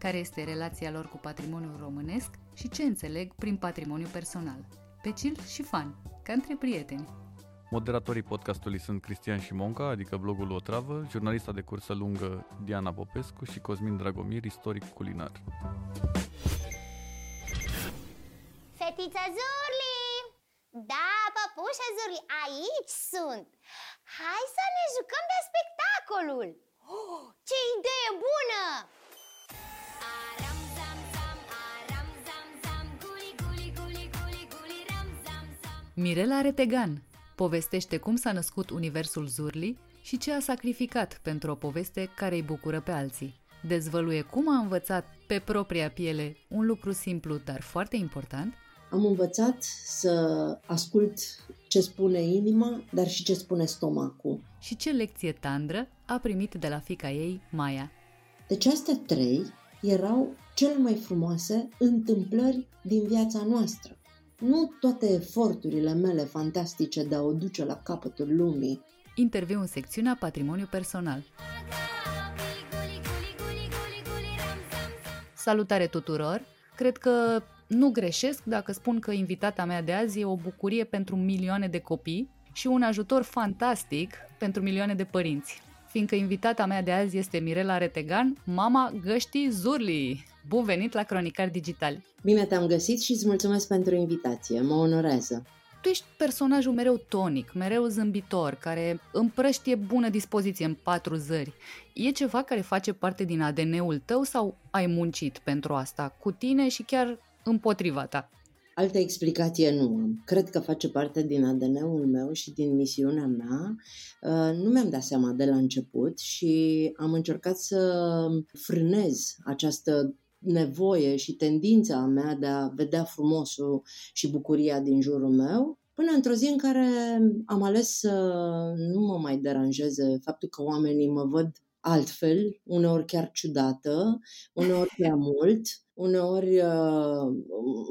Care este relația lor cu patrimoniul românesc și ce înțeleg prin patrimoniu personal. Pe chill și fan, ca între prieteni. Moderatorii podcastului sunt Cristian Șimonca, adică blogul Otravă, jurnalista de cursă lungă Diana Popescu și Cosmin Dragomir, istoric culinar. Fetiță Zurli! Da, păpușă Zurli, aici sunt! Hai să ne jucăm de spectacolul! Oh, ce idee bună! Mirela Retegan povestește cum s-a născut universul Zurli și ce a sacrificat pentru o poveste care îi bucură pe alții. Dezvăluie cum a învățat pe propria piele un lucru simplu, dar foarte important – am învățat să ascult ce spune inima, dar și ce spune stomacul. Și ce lecție tandră a primit de la fica ei, Maia. Deci astea trei erau cele mai frumoase întâmplări din viața noastră. Nu toate eforturile mele fantastice de a o duce la capătul lumii. Interviu în secțiunea Patrimoniu Personal. Salutare tuturor! Cred că nu greșesc dacă spun că invitata mea de azi e o bucurie pentru milioane de copii și un ajutor fantastic pentru milioane de părinți. Fiindcă invitata mea de azi este Mirela Retegan, mama găștii Zurli. Bun venit la Cronicari Digitali! Bine te-am găsit și îți mulțumesc pentru invitație, mă onorează. Tu ești personajul mereu tonic, mereu zâmbitor, care împrăștie bună dispoziție în patru zări. E ceva care face parte din ADN-ul tău sau ai muncit pentru asta cu tine și chiar împotriva ta. Altă explicație nu am. Cred că face parte din ADN-ul meu și din misiunea mea. Uh, nu mi-am dat seama de la început și am încercat să frânez această nevoie și tendința a mea de a vedea frumosul și bucuria din jurul meu, până într-o zi în care am ales să nu mă mai deranjeze faptul că oamenii mă văd altfel, uneori chiar ciudată, uneori prea mult, uneori uh,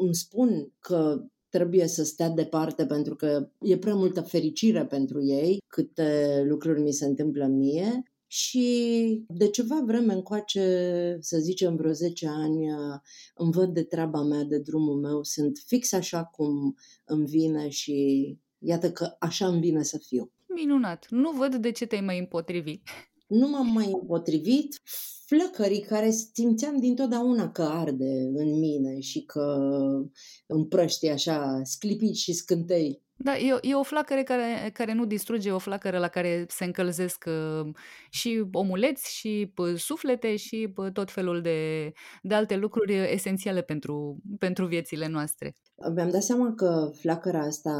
îmi spun că trebuie să stea departe pentru că e prea multă fericire pentru ei, câte lucruri mi se întâmplă mie. Și de ceva vreme încoace, să zicem vreo 10 ani, uh, îmi văd de treaba mea, de drumul meu, sunt fix așa cum îmi vine și iată că așa îmi vine să fiu. Minunat! Nu văd de ce te-ai mai împotrivi nu m-am mai împotrivit. Flăcării care simțeam dintotdeauna că arde în mine și că împrăște așa sclipit și scântei da, e, e o flacără care, care nu distruge, o flacără la care se încălzesc uh, și omuleți, și uh, suflete, și uh, tot felul de, de alte lucruri esențiale pentru, pentru viețile noastre. Mi-am dat seama că flacăra asta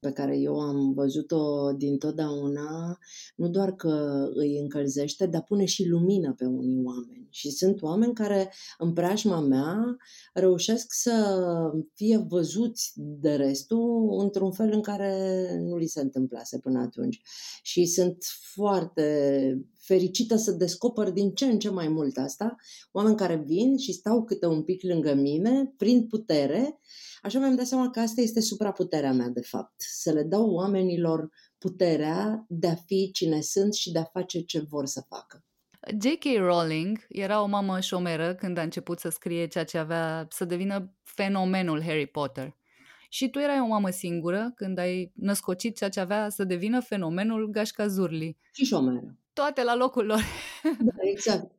pe care eu am văzut-o din totdeauna, nu doar că îi încălzește, dar pune și lumină pe unii oameni. Și sunt oameni care, în preajma mea, reușesc să fie văzuți de restul într-un un fel în care nu li se întâmplase până atunci. Și sunt foarte fericită să descoper din ce în ce mai mult asta, oameni care vin și stau câte un pic lângă mine, prin putere, așa mi-am dat seama că asta este supraputerea mea, de fapt. Să le dau oamenilor puterea de a fi cine sunt și de a face ce vor să facă. J.K. Rowling era o mamă șomeră când a început să scrie ceea ce avea să devină fenomenul Harry Potter. Și tu erai o mamă singură când ai născocit ceea ce avea să devină fenomenul Gașca Zurli. Și șomeră. Toate la locul lor. Da, exact.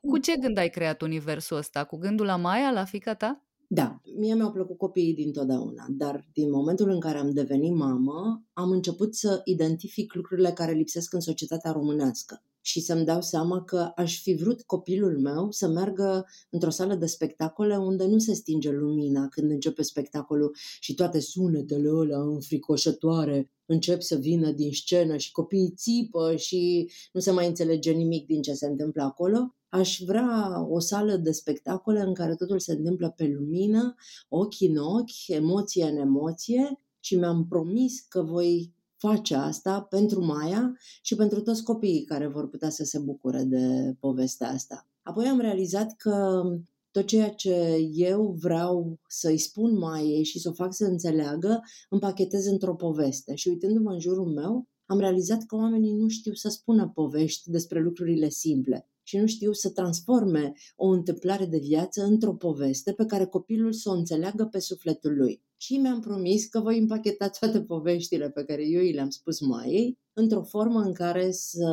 Cu ce gând ai creat universul ăsta? Cu gândul la Maia, la fica ta? Da, mie mi-au plăcut copiii dintotdeauna, dar din momentul în care am devenit mamă, am început să identific lucrurile care lipsesc în societatea românească. Și să-mi dau seama că aș fi vrut copilul meu să meargă într-o sală de spectacole unde nu se stinge lumina când începe spectacolul și toate sunetele alea înfricoșătoare încep să vină din scenă și copiii țipă și nu se mai înțelege nimic din ce se întâmplă acolo. Aș vrea o sală de spectacole în care totul se întâmplă pe lumină, ochi în ochi, emoție în emoție și mi-am promis că voi face asta pentru Maia și pentru toți copiii care vor putea să se bucure de povestea asta. Apoi am realizat că tot ceea ce eu vreau să-i spun Maiei și să o fac să înțeleagă, împachetez într-o poveste. Și uitându-mă în jurul meu, am realizat că oamenii nu știu să spună povești despre lucrurile simple și nu știu să transforme o întâmplare de viață într-o poveste pe care copilul să o înțeleagă pe sufletul lui și mi-am promis că voi împacheta toate poveștile pe care eu i le-am spus Maiei într-o formă în care să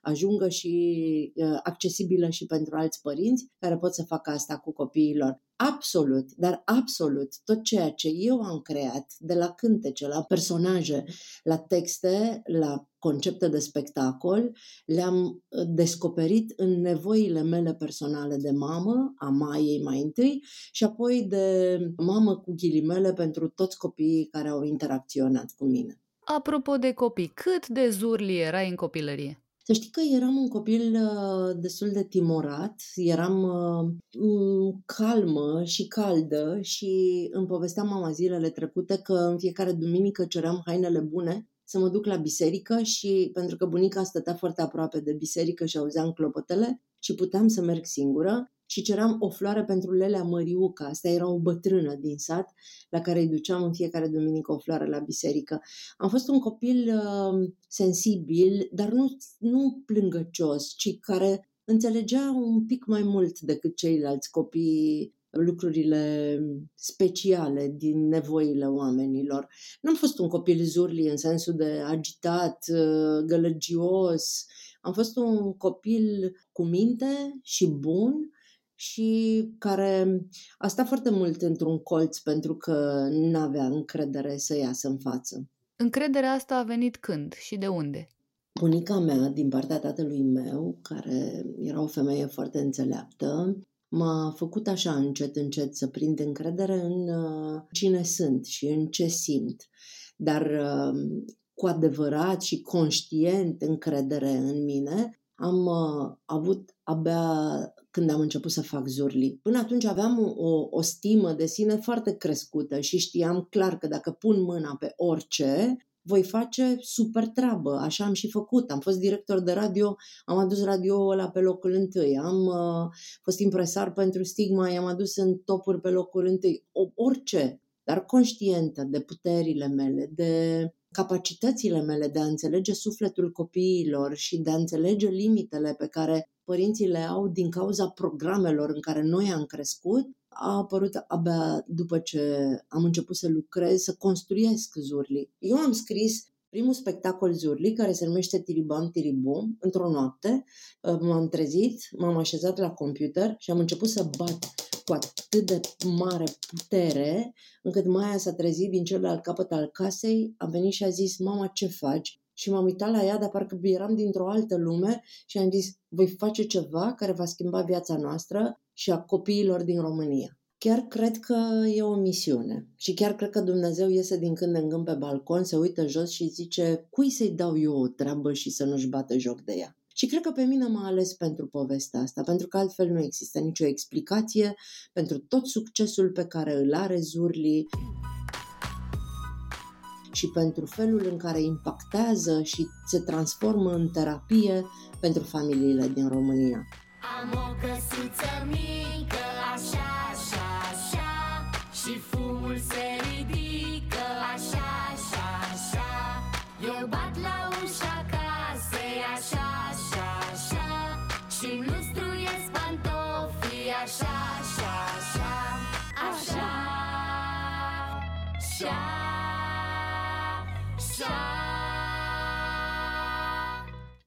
ajungă și uh, accesibilă și pentru alți părinți care pot să facă asta cu copiilor absolut, dar absolut tot ceea ce eu am creat, de la cântece, la personaje, la texte, la concepte de spectacol, le-am uh, descoperit în nevoile mele personale de mamă, a Maiei mai întâi, și apoi de mamă cu ghilimele pentru toți copiii care au interacționat cu mine. Apropo de copii, cât de zurli erai în copilărie? Să știi că eram un copil uh, destul de timorat, eram uh, calmă și caldă și îmi povestea mama zilele trecute că în fiecare duminică ceream hainele bune să mă duc la biserică și pentru că bunica stătea foarte aproape de biserică și auzeam clopotele și puteam să merg singură și ceram o floare pentru Lelea Măriuca. Asta era o bătrână din sat la care îi duceam în fiecare duminică o floare la biserică. Am fost un copil uh, sensibil, dar nu, nu plângăcios, ci care înțelegea un pic mai mult decât ceilalți copii lucrurile speciale din nevoile oamenilor. Nu am fost un copil zurli în sensul de agitat, uh, gălăgios. Am fost un copil cu minte și bun, și care a stat foarte mult într-un colț pentru că nu avea încredere să iasă în față. Încrederea asta a venit când și de unde? Bunica mea, din partea tatălui meu, care era o femeie foarte înțeleaptă, m-a făcut așa încet, încet să prind încredere în uh, cine sunt și în ce simt. Dar uh, cu adevărat și conștient încredere în mine, am uh, avut abia când am început să fac zurli. Până atunci aveam o, o stimă de sine foarte crescută și știam clar că dacă pun mâna pe orice, voi face super treabă. Așa am și făcut. Am fost director de radio, am adus radio ăla pe locul întâi. Am uh, fost impresar pentru Stigma, i-am adus în topuri pe locul întâi. O, orice, dar conștientă de puterile mele, de capacitățile mele de a înțelege sufletul copiilor și de a înțelege limitele pe care părinții le au din cauza programelor în care noi am crescut, a apărut abia după ce am început să lucrez, să construiesc Zurli. Eu am scris primul spectacol Zurli, care se numește Tiribam Tiribum, într-o noapte. M-am trezit, m-am așezat la computer și am început să bat cu atât de mare putere, încât Maia s-a trezit din celălalt capăt al casei, a venit și a zis, mama, ce faci? Și m-am uitat la ea, dar parcă eram dintr-o altă lume și am zis, voi face ceva care va schimba viața noastră și a copiilor din România. Chiar cred că e o misiune și chiar cred că Dumnezeu iese din când în când pe balcon, se uită jos și zice, cui să-i dau eu o treabă și să nu-și bată joc de ea? Și cred că pe mine m-a ales pentru povestea asta, pentru că altfel nu există nicio explicație pentru tot succesul pe care îl are Zurli și pentru felul în care impactează și se transformă în terapie pentru familiile din România. Am o căsuță mică, așa, așa,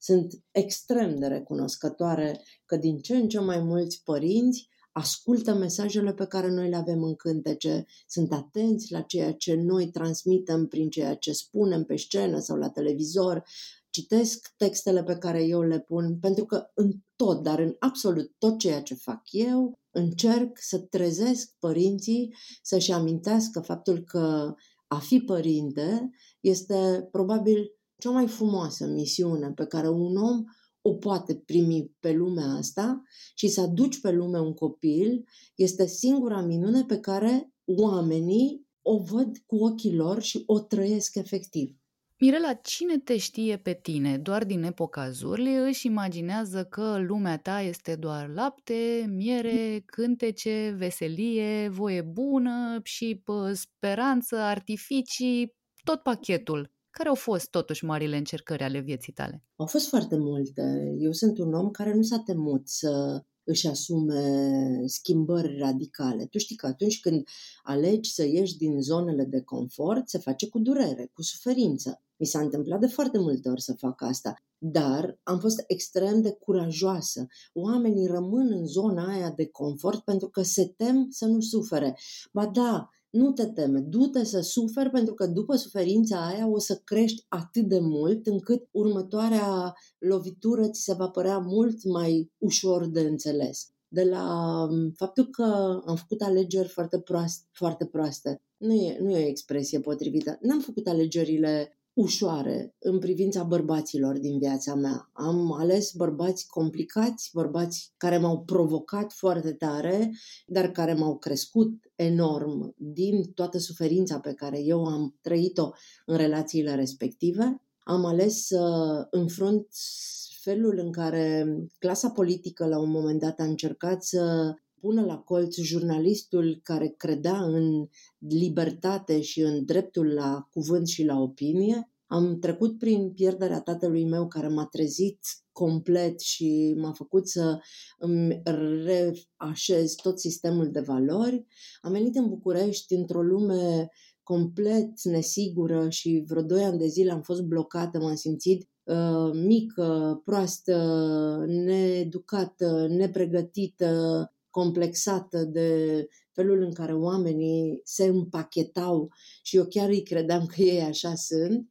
Sunt extrem de recunoscătoare că din ce în ce mai mulți părinți ascultă mesajele pe care noi le avem în cântece, sunt atenți la ceea ce noi transmitem prin ceea ce spunem pe scenă sau la televizor citesc textele pe care eu le pun, pentru că în tot, dar în absolut tot ceea ce fac eu, încerc să trezesc părinții să-și amintească faptul că a fi părinte este probabil cea mai frumoasă misiune pe care un om o poate primi pe lumea asta și să aduci pe lume un copil este singura minune pe care oamenii o văd cu ochii lor și o trăiesc efectiv. Mirela, cine te știe pe tine? Doar din epoca Zurli își imaginează că lumea ta este doar lapte, miere, cântece, veselie, voie bună și pă, speranță, artificii, tot pachetul. Care au fost totuși marile încercări ale vieții tale? Au fost foarte multe. Eu sunt un om care nu s-a temut să își asume schimbări radicale. Tu știi că atunci când alegi să ieși din zonele de confort, se face cu durere, cu suferință. Mi s-a întâmplat de foarte multe ori să fac asta, dar am fost extrem de curajoasă. Oamenii rămân în zona aia de confort pentru că se tem să nu sufere. Ba da, nu te teme, du-te să suferi pentru că după suferința aia o să crești atât de mult încât următoarea lovitură ți se va părea mult mai ușor de înțeles. De la um, faptul că am făcut alegeri foarte proaste, foarte proaste. Nu e, nu e o expresie potrivită. N-am făcut alegerile ușoare în privința bărbaților din viața mea. Am ales bărbați complicați, bărbați care m-au provocat foarte tare, dar care m-au crescut enorm din toată suferința pe care eu am trăit-o în relațiile respective. Am să uh, înfrunt felul în care clasa politică la un moment dat a încercat să pună la colț jurnalistul care credea în libertate și în dreptul la cuvânt și la opinie. Am trecut prin pierderea tatălui meu care m-a trezit complet și m-a făcut să îmi reașez tot sistemul de valori. Am venit în București într-o lume complet nesigură și vreo doi ani de zile am fost blocată, m-am simțit uh, mică, proastă, needucată, nepregătită, complexată de felul în care oamenii se împachetau și eu chiar îi credeam că ei așa sunt.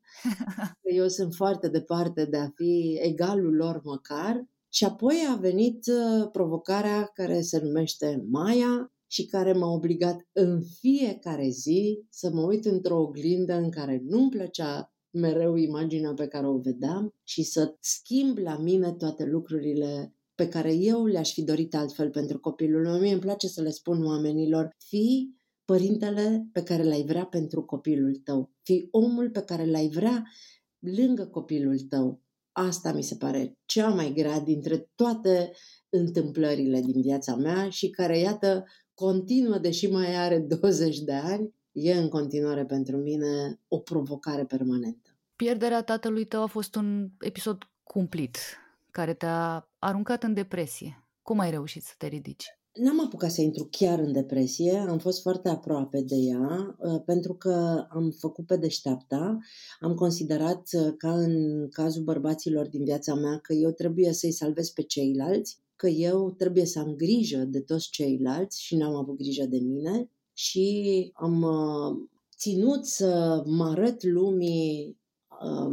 Eu sunt foarte departe de a fi egalul lor măcar. Și apoi a venit uh, provocarea care se numește Maia și care m-a obligat în fiecare zi să mă uit într-o oglindă în care nu-mi plăcea mereu imaginea pe care o vedeam și să schimb la mine toate lucrurile pe care eu le-aș fi dorit altfel pentru copilul meu. Mie îmi place să le spun oamenilor, fii părintele pe care l-ai vrea pentru copilul tău, fii omul pe care l-ai vrea lângă copilul tău. Asta mi se pare cea mai grea dintre toate întâmplările din viața mea și care, iată, continuă, deși mai are 20 de ani, e în continuare pentru mine o provocare permanentă. Pierderea tatălui tău a fost un episod cumplit care te-a aruncat în depresie. Cum ai reușit să te ridici? N-am apucat să intru chiar în depresie, am fost foarte aproape de ea, uh, pentru că am făcut pe deșteapta, am considerat uh, ca în cazul bărbaților din viața mea că eu trebuie să-i salvez pe ceilalți, că eu trebuie să am grijă de toți ceilalți și n-am avut grijă de mine și am uh, ținut să mă arăt lumii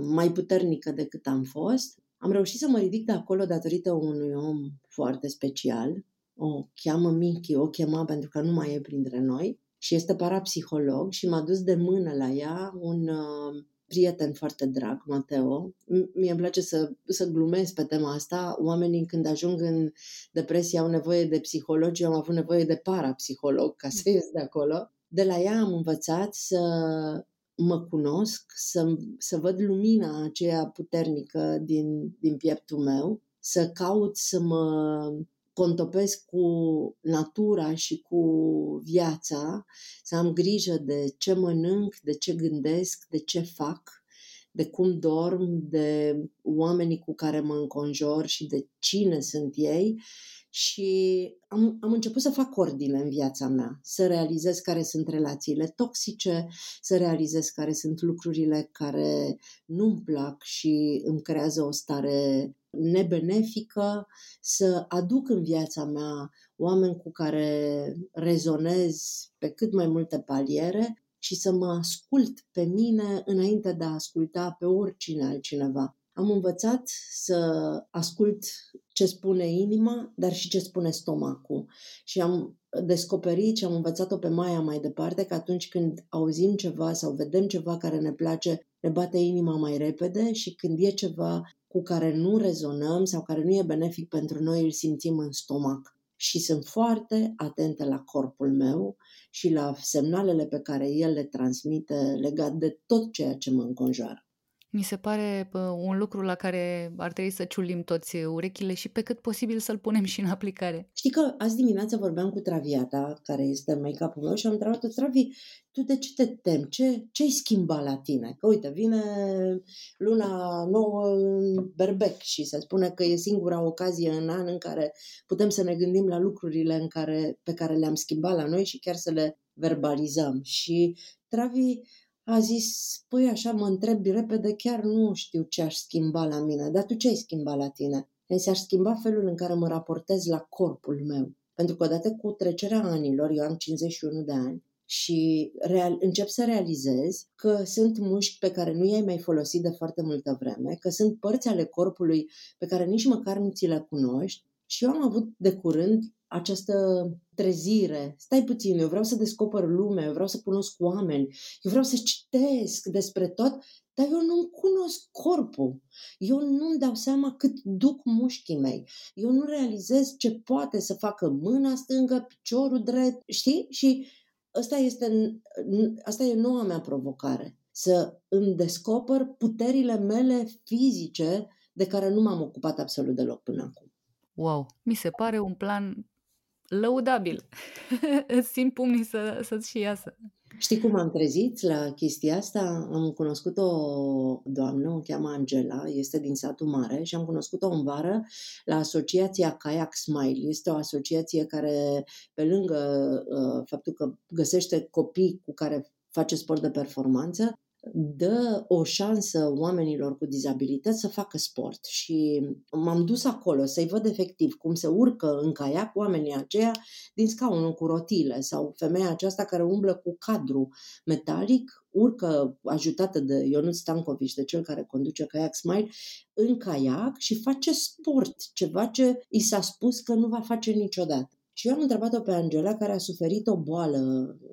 mai puternică decât am fost am reușit să mă ridic de acolo datorită unui om foarte special. O cheamă Miki, o chema pentru că nu mai e printre noi și este parapsiholog și m-a dus de mână la ea un uh, prieten foarte drag, Mateo. Mie îmi place să, să glumesc pe tema asta. Oamenii când ajung în depresie au nevoie de psihologi, eu am avut nevoie de parapsiholog ca să ies de acolo. De la ea am învățat să mă cunosc, să, să văd lumina aceea puternică din, din pieptul meu, să caut să mă contopesc cu natura și cu viața, să am grijă de ce mănânc, de ce gândesc, de ce fac, de cum dorm, de oamenii cu care mă înconjor și de cine sunt ei și am, am început să fac ordine în viața mea, să realizez care sunt relațiile toxice, să realizez care sunt lucrurile care nu-mi plac și îmi creează o stare nebenefică, să aduc în viața mea oameni cu care rezonez pe cât mai multe paliere și să mă ascult pe mine înainte de a asculta pe oricine altcineva. am învățat să ascult ce spune inima, dar și ce spune stomacul. Și am descoperit și am învățat-o pe Maia mai departe că atunci când auzim ceva sau vedem ceva care ne place, ne bate inima mai repede și când e ceva cu care nu rezonăm sau care nu e benefic pentru noi, îl simțim în stomac. Și sunt foarte atentă la corpul meu și la semnalele pe care el le transmite legat de tot ceea ce mă înconjoară. Mi se pare un lucru la care ar trebui să ciulim toți urechile și pe cât posibil să-l punem și în aplicare. Știi că azi dimineața vorbeam cu Traviata, care este make-up-ul meu, și am întrebat-o, Travi, tu de ce te temi? Ce, ce-ai schimbat la tine? Că uite, vine luna nouă în berbec și se spune că e singura ocazie în an în care putem să ne gândim la lucrurile în care, pe care le-am schimbat la noi și chiar să le verbalizăm. Și Travi a zis, păi așa mă întreb repede, chiar nu știu ce aș schimba la mine, dar tu ce ai schimbat la tine? Deci aș schimba felul în care mă raportez la corpul meu. Pentru că odată cu trecerea anilor, eu am 51 de ani, și real, încep să realizez că sunt mușchi pe care nu i-ai mai folosit de foarte multă vreme, că sunt părți ale corpului pe care nici măcar nu ți le cunoști și eu am avut de curând această trezire. Stai puțin, eu vreau să descoper lumea, eu vreau să cunosc oameni, eu vreau să citesc despre tot, dar eu nu-mi cunosc corpul. Eu nu-mi dau seama cât duc mușchii mei. Eu nu realizez ce poate să facă mâna stângă, piciorul drept, știi? Și asta este, asta e noua mea provocare. Să îmi descoper puterile mele fizice de care nu m-am ocupat absolut deloc până acum. Wow, mi se pare un plan lăudabil. Îți simt pumnii să, să-ți și iasă. Știi cum am trezit la chestia asta? Am cunoscut o doamnă, o cheamă Angela, este din satul mare și am cunoscut-o în vară la asociația Kayak Smile. Este o asociație care, pe lângă uh, faptul că găsește copii cu care face sport de performanță, dă o șansă oamenilor cu dizabilități să facă sport și m-am dus acolo să-i văd efectiv cum se urcă în caiac oamenii aceia din scaunul cu rotile sau femeia aceasta care umblă cu cadru metalic, urcă ajutată de Ionut Stancovici, de cel care conduce Kayak Smile, în caiac și face sport, ceva ce i s-a spus că nu va face niciodată. Și eu am întrebat-o pe Angela, care a suferit o boală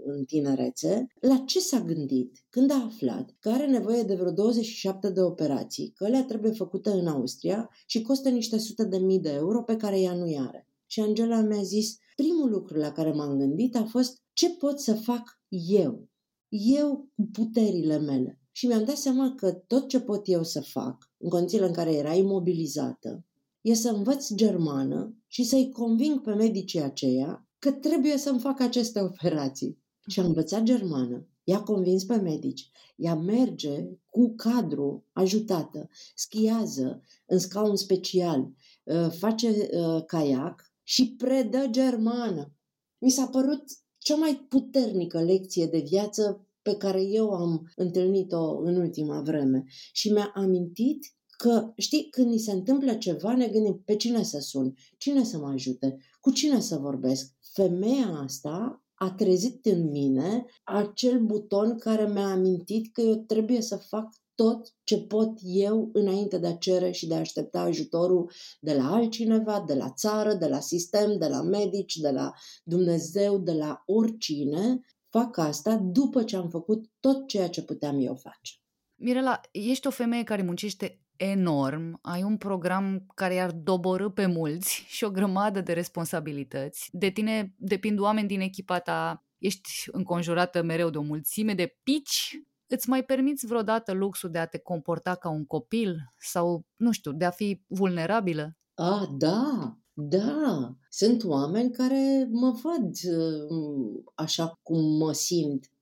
în tinerețe, la ce s-a gândit când a aflat că are nevoie de vreo 27 de operații, că le trebuie făcute în Austria și costă niște sute de mii de euro pe care ea nu are. Și Angela mi-a zis, primul lucru la care m-am gândit a fost ce pot să fac eu, eu cu puterile mele. Și mi-am dat seama că tot ce pot eu să fac, în condițiile în care era imobilizată, e să învăț germană și să-i conving pe medicii aceia că trebuie să-mi fac aceste operații. Și am învățat germană, i-a convins pe medici, ea merge cu cadru ajutată, schiază în scaun special, uh, face uh, caiac și predă germană. Mi s-a părut cea mai puternică lecție de viață pe care eu am întâlnit-o în ultima vreme și mi-a amintit Că, știi, când ni se întâmplă ceva, ne gândim pe cine să sun, cine să mă ajute, cu cine să vorbesc. Femeia asta a trezit în mine acel buton care mi-a amintit că eu trebuie să fac tot ce pot eu înainte de a cere și de a aștepta ajutorul de la altcineva, de la țară, de la sistem, de la medici, de la Dumnezeu, de la oricine. Fac asta după ce am făcut tot ceea ce puteam eu face. Mirela, ești o femeie care muncește enorm, ai un program care i-ar doborâ pe mulți și o grămadă de responsabilități. De tine depind oameni din echipa ta, ești înconjurată mereu de o mulțime de pici. Îți mai permiți vreodată luxul de a te comporta ca un copil sau, nu știu, de a fi vulnerabilă? Ah, da, da, sunt oameni care mă văd uh, așa cum mă simt Uh,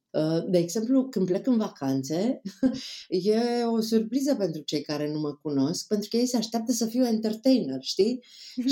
de exemplu, când plec în vacanțe, e o surpriză pentru cei care nu mă cunosc, pentru că ei se așteaptă să fiu entertainer, știi?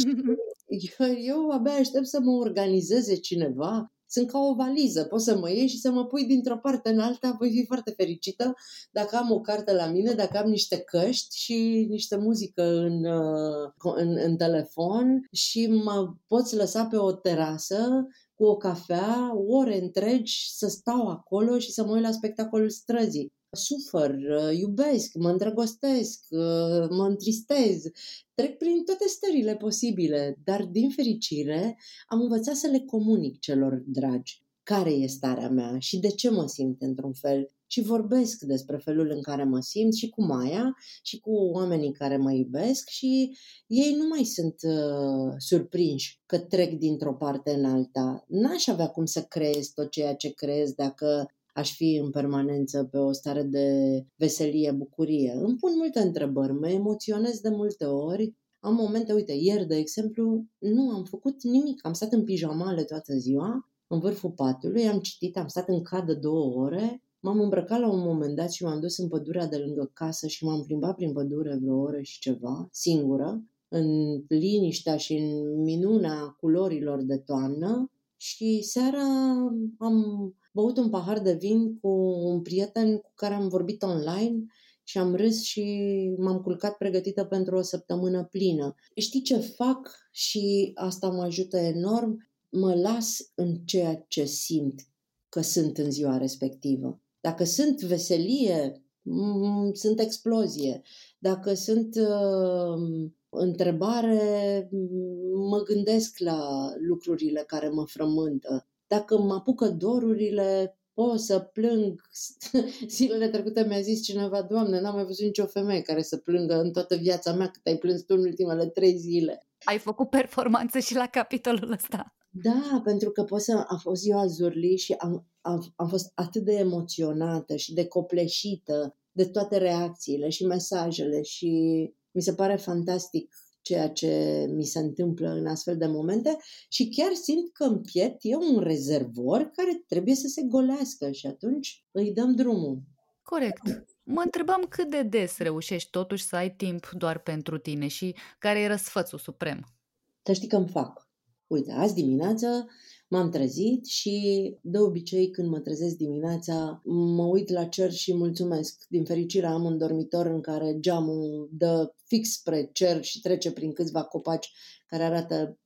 eu, eu abia aștept să mă organizeze cineva. Sunt ca o valiză, poți să mă ieși și să mă pui dintr-o parte în alta, voi fi foarte fericită dacă am o carte la mine, dacă am niște căști și niște muzică în, uh, în, în telefon și mă poți lăsa pe o terasă cu o cafea, ore întregi, să stau acolo și să mă uit la spectacolul străzii. sufăr, uh, iubesc, mă îndrăgostesc, uh, mă întristez, trec prin toate stările posibile, dar din fericire am învățat să le comunic celor dragi care e starea mea și de ce mă simt într-un fel și vorbesc despre felul în care mă simt și cu Maia și cu oamenii care mă iubesc și ei nu mai sunt uh, surprinși că trec dintr-o parte în alta. N-aș avea cum să creez tot ceea ce creez dacă aș fi în permanență pe o stare de veselie, bucurie. Îmi pun multe întrebări, mă emoționez de multe ori, am momente, uite, ieri, de exemplu, nu am făcut nimic, am stat în pijamale toată ziua, în vârful patului, am citit, am stat în cadă două ore, m-am îmbrăcat la un moment dat și m-am dus în pădurea de lângă casă și m-am plimbat prin pădure vreo oră și ceva, singură, în liniștea și în minunea culorilor de toamnă și seara am băut un pahar de vin cu un prieten cu care am vorbit online și am râs și m-am culcat pregătită pentru o săptămână plină. Știi ce fac și asta mă ajută enorm? Mă las în ceea ce simt că sunt în ziua respectivă. Dacă sunt veselie, sunt explozie. Dacă sunt uh, întrebare, mă gândesc la lucrurile care mă frământă. Dacă mă apucă dorurile, pot să plâng. Zilele trecute mi-a zis cineva, Doamne, n-am mai văzut nicio femeie care să plângă în toată viața mea cât ai plâns tu în ultimele trei zile. Ai făcut performanță și la capitolul ăsta. Da, pentru că pot să... A fost ziua Zurli și am, am, am fost atât de emoționată și de copleșită de toate reacțiile și mesajele și mi se pare fantastic ceea ce mi se întâmplă în astfel de momente și chiar simt că în piept e un rezervor care trebuie să se golească și atunci îi dăm drumul. Corect. Mă întrebam cât de des reușești totuși să ai timp doar pentru tine și care e răsfățul suprem. Să știi că îmi fac. Uite, azi dimineață m-am trezit și de obicei când mă trezesc dimineața mă uit la cer și mulțumesc. Din fericire am un dormitor în care geamul dă fix spre cer și trece prin câțiva copaci care arată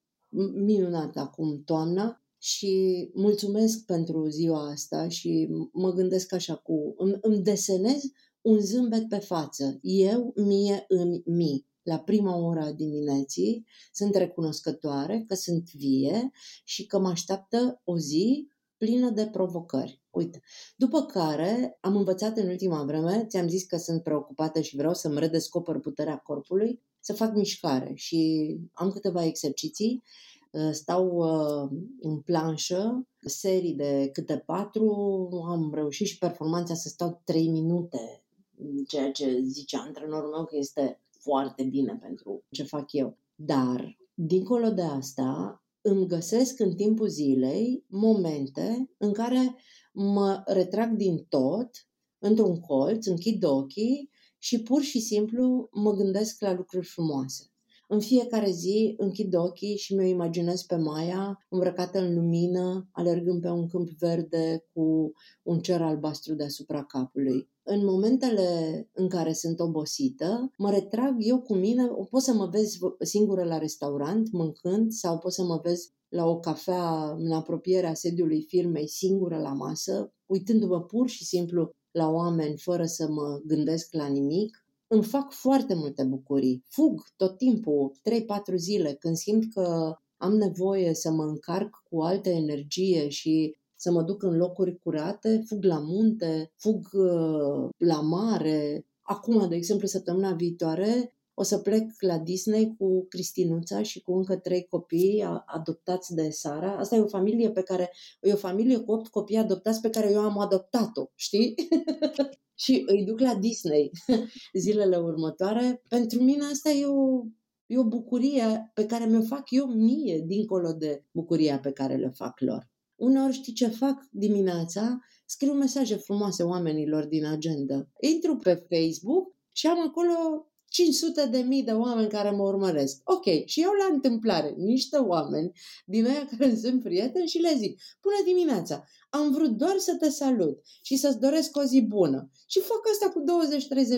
minunat acum toamna. Și mulțumesc pentru ziua asta și mă gândesc așa cu, îmi, îmi desenez un zâmbet pe față, eu, mie, îmi, mi la prima oră a dimineții, sunt recunoscătoare că sunt vie și că mă așteaptă o zi plină de provocări. Uite, după care am învățat în ultima vreme, ți-am zis că sunt preocupată și vreau să-mi redescoper puterea corpului, să fac mișcare și am câteva exerciții, uh, stau uh, în planșă, serii de câte patru, am reușit și performanța să stau trei minute, ceea ce zice antrenorul meu că este foarte bine pentru ce fac eu. Dar, dincolo de asta, îmi găsesc în timpul zilei momente în care mă retrag din tot, într-un colț, închid ochii și pur și simplu mă gândesc la lucruri frumoase. În fiecare zi închid ochii și mi-o imaginez pe Maia îmbrăcată în lumină, alergând pe un câmp verde cu un cer albastru deasupra capului. În momentele în care sunt obosită, mă retrag eu cu mine, pot să mă vezi singură la restaurant, mâncând, sau pot să mă vezi la o cafea în apropierea sediului firmei, singură la masă, uitându-mă pur și simplu la oameni fără să mă gândesc la nimic îmi fac foarte multe bucurii. Fug tot timpul, 3-4 zile, când simt că am nevoie să mă încarc cu altă energie și să mă duc în locuri curate, fug la munte, fug uh, la mare. Acum, de exemplu, săptămâna viitoare o să plec la Disney cu Cristinuța și cu încă trei copii adoptați de Sara. Asta e o familie pe care, e o familie cu opt copii adoptați pe care eu am adoptat-o, știi? și îi duc la Disney zilele următoare. Pentru mine asta e o, e o bucurie pe care mi-o fac eu mie, dincolo de bucuria pe care le fac lor. Uneori știi ce fac dimineața? Scriu mesaje frumoase oamenilor din agenda. Intru pe Facebook și am acolo 500 de mii de oameni care mă urmăresc. Ok, și eu la întâmplare niște oameni din aia care sunt prieteni și le zic, bună dimineața, am vrut doar să te salut și să-ți doresc o zi bună. Și fac asta cu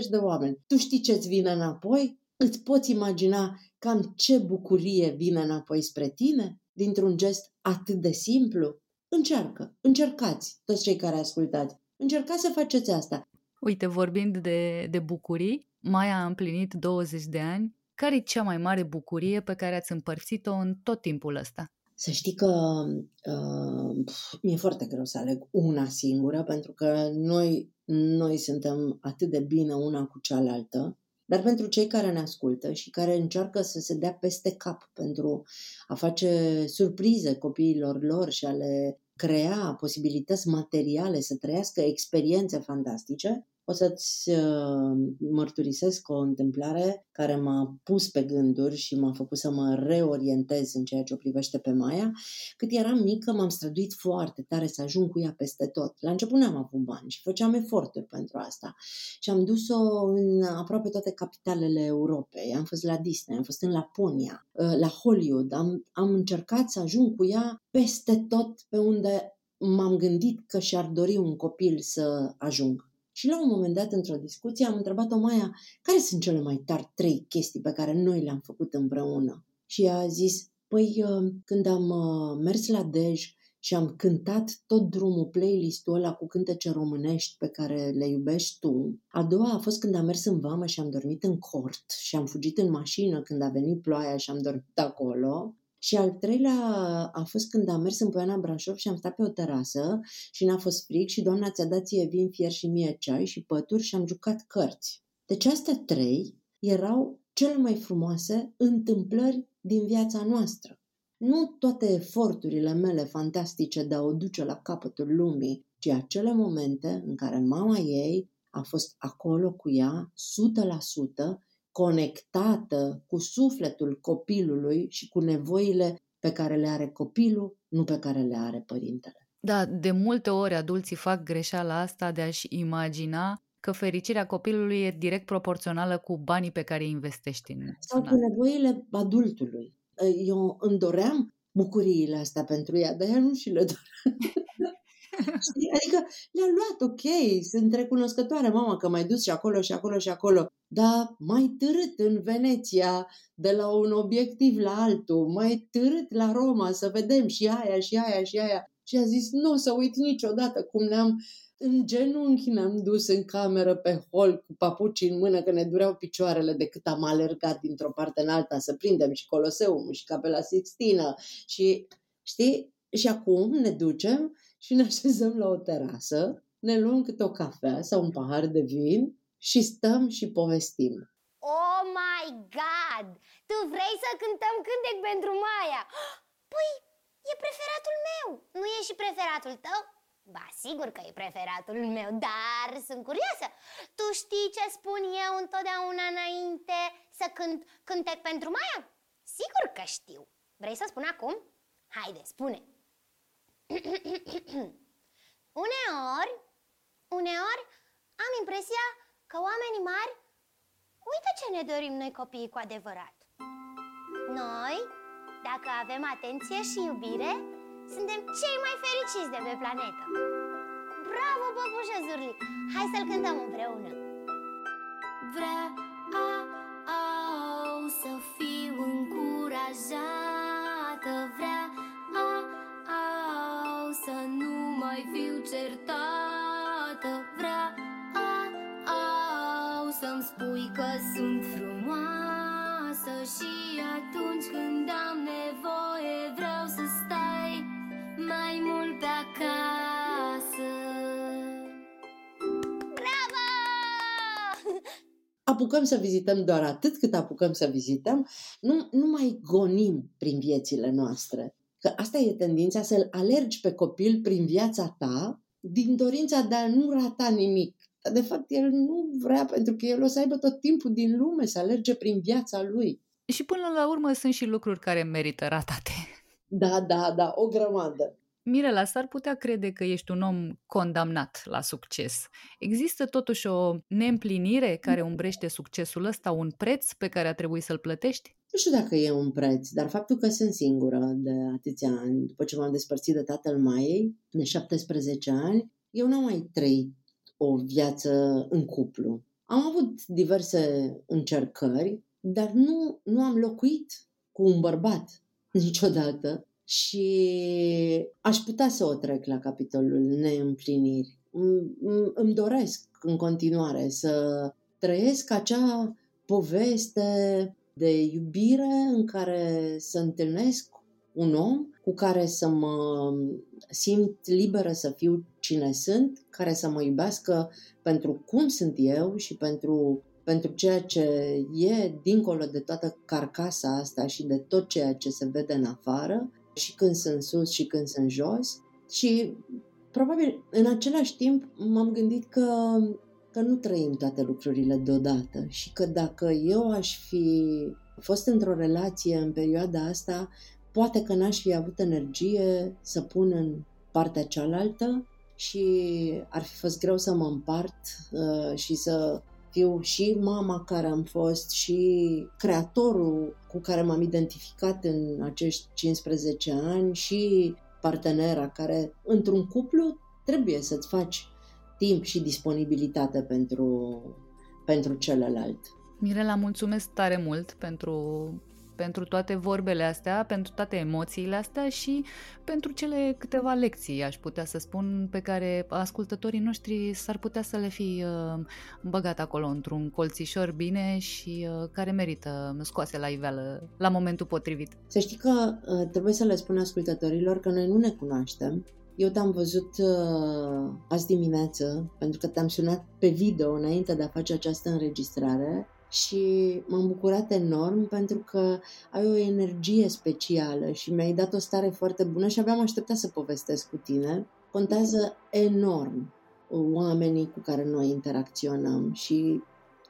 20-30 de oameni. Tu știi ce-ți vine înapoi? Îți poți imagina cam ce bucurie vine înapoi spre tine dintr-un gest atât de simplu? Încearcă, încercați, toți cei care ascultați. Încercați să faceți asta. Uite, vorbind de, de bucurii, Maia a împlinit 20 de ani. Care e cea mai mare bucurie pe care ați împărțit-o în tot timpul ăsta? Să știi că uh, mi-e foarte greu să aleg una singură, pentru că noi, noi suntem atât de bine una cu cealaltă, dar pentru cei care ne ascultă și care încearcă să se dea peste cap pentru a face surprize copiilor lor și a le crea posibilități materiale să trăiască experiențe fantastice, o să-ți uh, mărturisesc o întâmplare care m-a pus pe gânduri și m-a făcut să mă reorientez în ceea ce o privește pe Maia. Cât eram mică, m-am străduit foarte tare să ajung cu ea peste tot. La început n-am avut bani și făceam eforturi pentru asta. Și am dus-o în aproape toate capitalele Europei. Am fost la Disney, am fost în Laponia, uh, la Hollywood. Am, am încercat să ajung cu ea peste tot pe unde m-am gândit că și-ar dori un copil să ajung. Și la un moment dat, într-o discuție, am întrebat-o Maia, care sunt cele mai tari trei chestii pe care noi le-am făcut împreună? Și ea a zis, păi uh, când am uh, mers la Dej și am cântat tot drumul playlist-ul ăla cu cântece românești pe care le iubești tu. A doua a fost când am mers în vamă și am dormit în cort și am fugit în mașină când a venit ploaia și am dormit acolo. Și al treilea a fost când am mers în Poiana Brașov și am stat pe o terasă și n-a fost frig și doamna ți-a dat ție vin fier și mie ceai și pături și am jucat cărți. Deci astea trei erau cele mai frumoase întâmplări din viața noastră. Nu toate eforturile mele fantastice de a o duce la capătul lumii, ci acele momente în care mama ei a fost acolo cu ea 100% conectată cu sufletul copilului și cu nevoile pe care le are copilul, nu pe care le are părintele. Da, de multe ori adulții fac greșeala asta de a-și imagina că fericirea copilului e direct proporțională cu banii pe care îi investești în Sau cu nevoile adultului. Eu îmi doream bucuriile astea pentru ea, dar ea nu și le dorea. Adică le-a luat, ok, sunt recunoscătoare, mama, că m-ai dus și acolo și acolo și acolo. Dar mai târât în Veneția, de la un obiectiv la altul, mai târât la Roma, să vedem și aia, și aia, și aia. Și a zis, nu o să uit niciodată cum ne-am în genunchi ne-am dus în cameră pe hol cu papuci în mână că ne dureau picioarele de cât am alergat dintr-o parte în alta să prindem și Coloseum și Capela Sixtină și știi? Și acum ne ducem și ne așezăm la o terasă, ne luăm câte o cafea sau un pahar de vin și stăm și povestim. Oh my God! Tu vrei să cântăm cântec pentru Maia? Păi, e preferatul meu, nu e și preferatul tău? Ba, sigur că e preferatul meu, dar sunt curioasă. Tu știi ce spun eu întotdeauna înainte să cânt cântec pentru Maia? Sigur că știu. Vrei să spun acum? Haide, spune! uneori, uneori am impresia că oamenii mari uită ce ne dorim noi copiii cu adevărat. Noi, dacă avem atenție și iubire, suntem cei mai fericiți de pe planetă. Bravo, păpușă Zurli! Hai să-l cântăm împreună! Vrea a, a, să mai fiu certată Vrea au să-mi spui că sunt frumoasă Și atunci când am nevoie vreau să stai mai mult pe acasă Bravo! apucăm să vizităm doar atât cât apucăm să vizităm, nu, nu mai gonim prin viețile noastre. Că asta e tendința să-l alergi pe copil prin viața ta din dorința de a nu rata nimic. Dar de fapt el nu vrea pentru că el o să aibă tot timpul din lume să alerge prin viața lui. Și până la urmă sunt și lucruri care merită ratate. Da, da, da, o grămadă. Mirela, s-ar putea crede că ești un om condamnat la succes. Există totuși o neîmplinire care umbrește succesul ăsta, un preț pe care a trebuit să-l plătești? Nu știu dacă e un preț, dar faptul că sunt singură de atâția ani, după ce m-am despărțit de tatăl Maiei, de 17 ani, eu n-am mai trăit o viață în cuplu. Am avut diverse încercări, dar nu, nu am locuit cu un bărbat niciodată și aș putea să o trec la capitolul neîmpliniri. îmi doresc în continuare să trăiesc acea poveste de iubire în care să întâlnesc un om cu care să mă simt liberă să fiu cine sunt, care să mă iubească pentru cum sunt eu și pentru, pentru ceea ce e dincolo de toată carcasa asta și de tot ceea ce se vede în afară, și când sunt sus și când sunt jos. Și probabil în același timp m-am gândit că, că nu trăim toate lucrurile deodată și că dacă eu aș fi fost într-o relație în perioada asta, poate că n-aș fi avut energie să pun în partea cealaltă și ar fi fost greu să mă împart uh, și să fiu și mama care am fost și creatorul cu care m-am identificat în acești 15 ani și partenera care într-un cuplu trebuie să-ți faci timp și disponibilitate pentru, pentru celălalt. Mirela, mulțumesc tare mult pentru pentru toate vorbele astea, pentru toate emoțiile astea și pentru cele câteva lecții, aș putea să spun, pe care ascultătorii noștri s-ar putea să le fi uh, băgat acolo într-un colțișor bine și uh, care merită scoase la iveală la momentul potrivit. Să știi că uh, trebuie să le spun ascultătorilor că noi nu ne cunoaștem, eu te-am văzut uh, azi dimineață pentru că te-am sunat pe video înainte de a face această înregistrare și m-am bucurat enorm pentru că ai o energie specială și mi-ai dat o stare foarte bună și abia așteptat să povestesc cu tine. Contează enorm oamenii cu care noi interacționăm și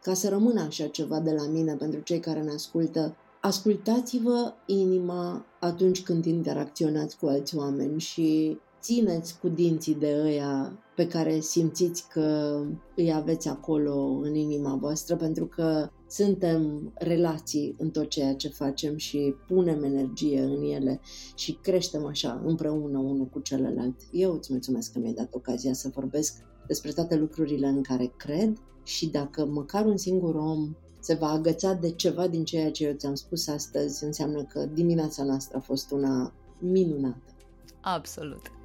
ca să rămână așa ceva de la mine pentru cei care ne ascultă, ascultați-vă inima atunci când interacționați cu alți oameni și țineți cu dinții de ăia pe care simțiți că îi aveți acolo în inima voastră, pentru că suntem relații în tot ceea ce facem și punem energie în ele și creștem așa împreună unul cu celălalt. Eu îți mulțumesc că mi-ai dat ocazia să vorbesc despre toate lucrurile în care cred și dacă măcar un singur om se va agăța de ceva din ceea ce eu ți-am spus astăzi, înseamnă că dimineața noastră a fost una minunată. Absolut.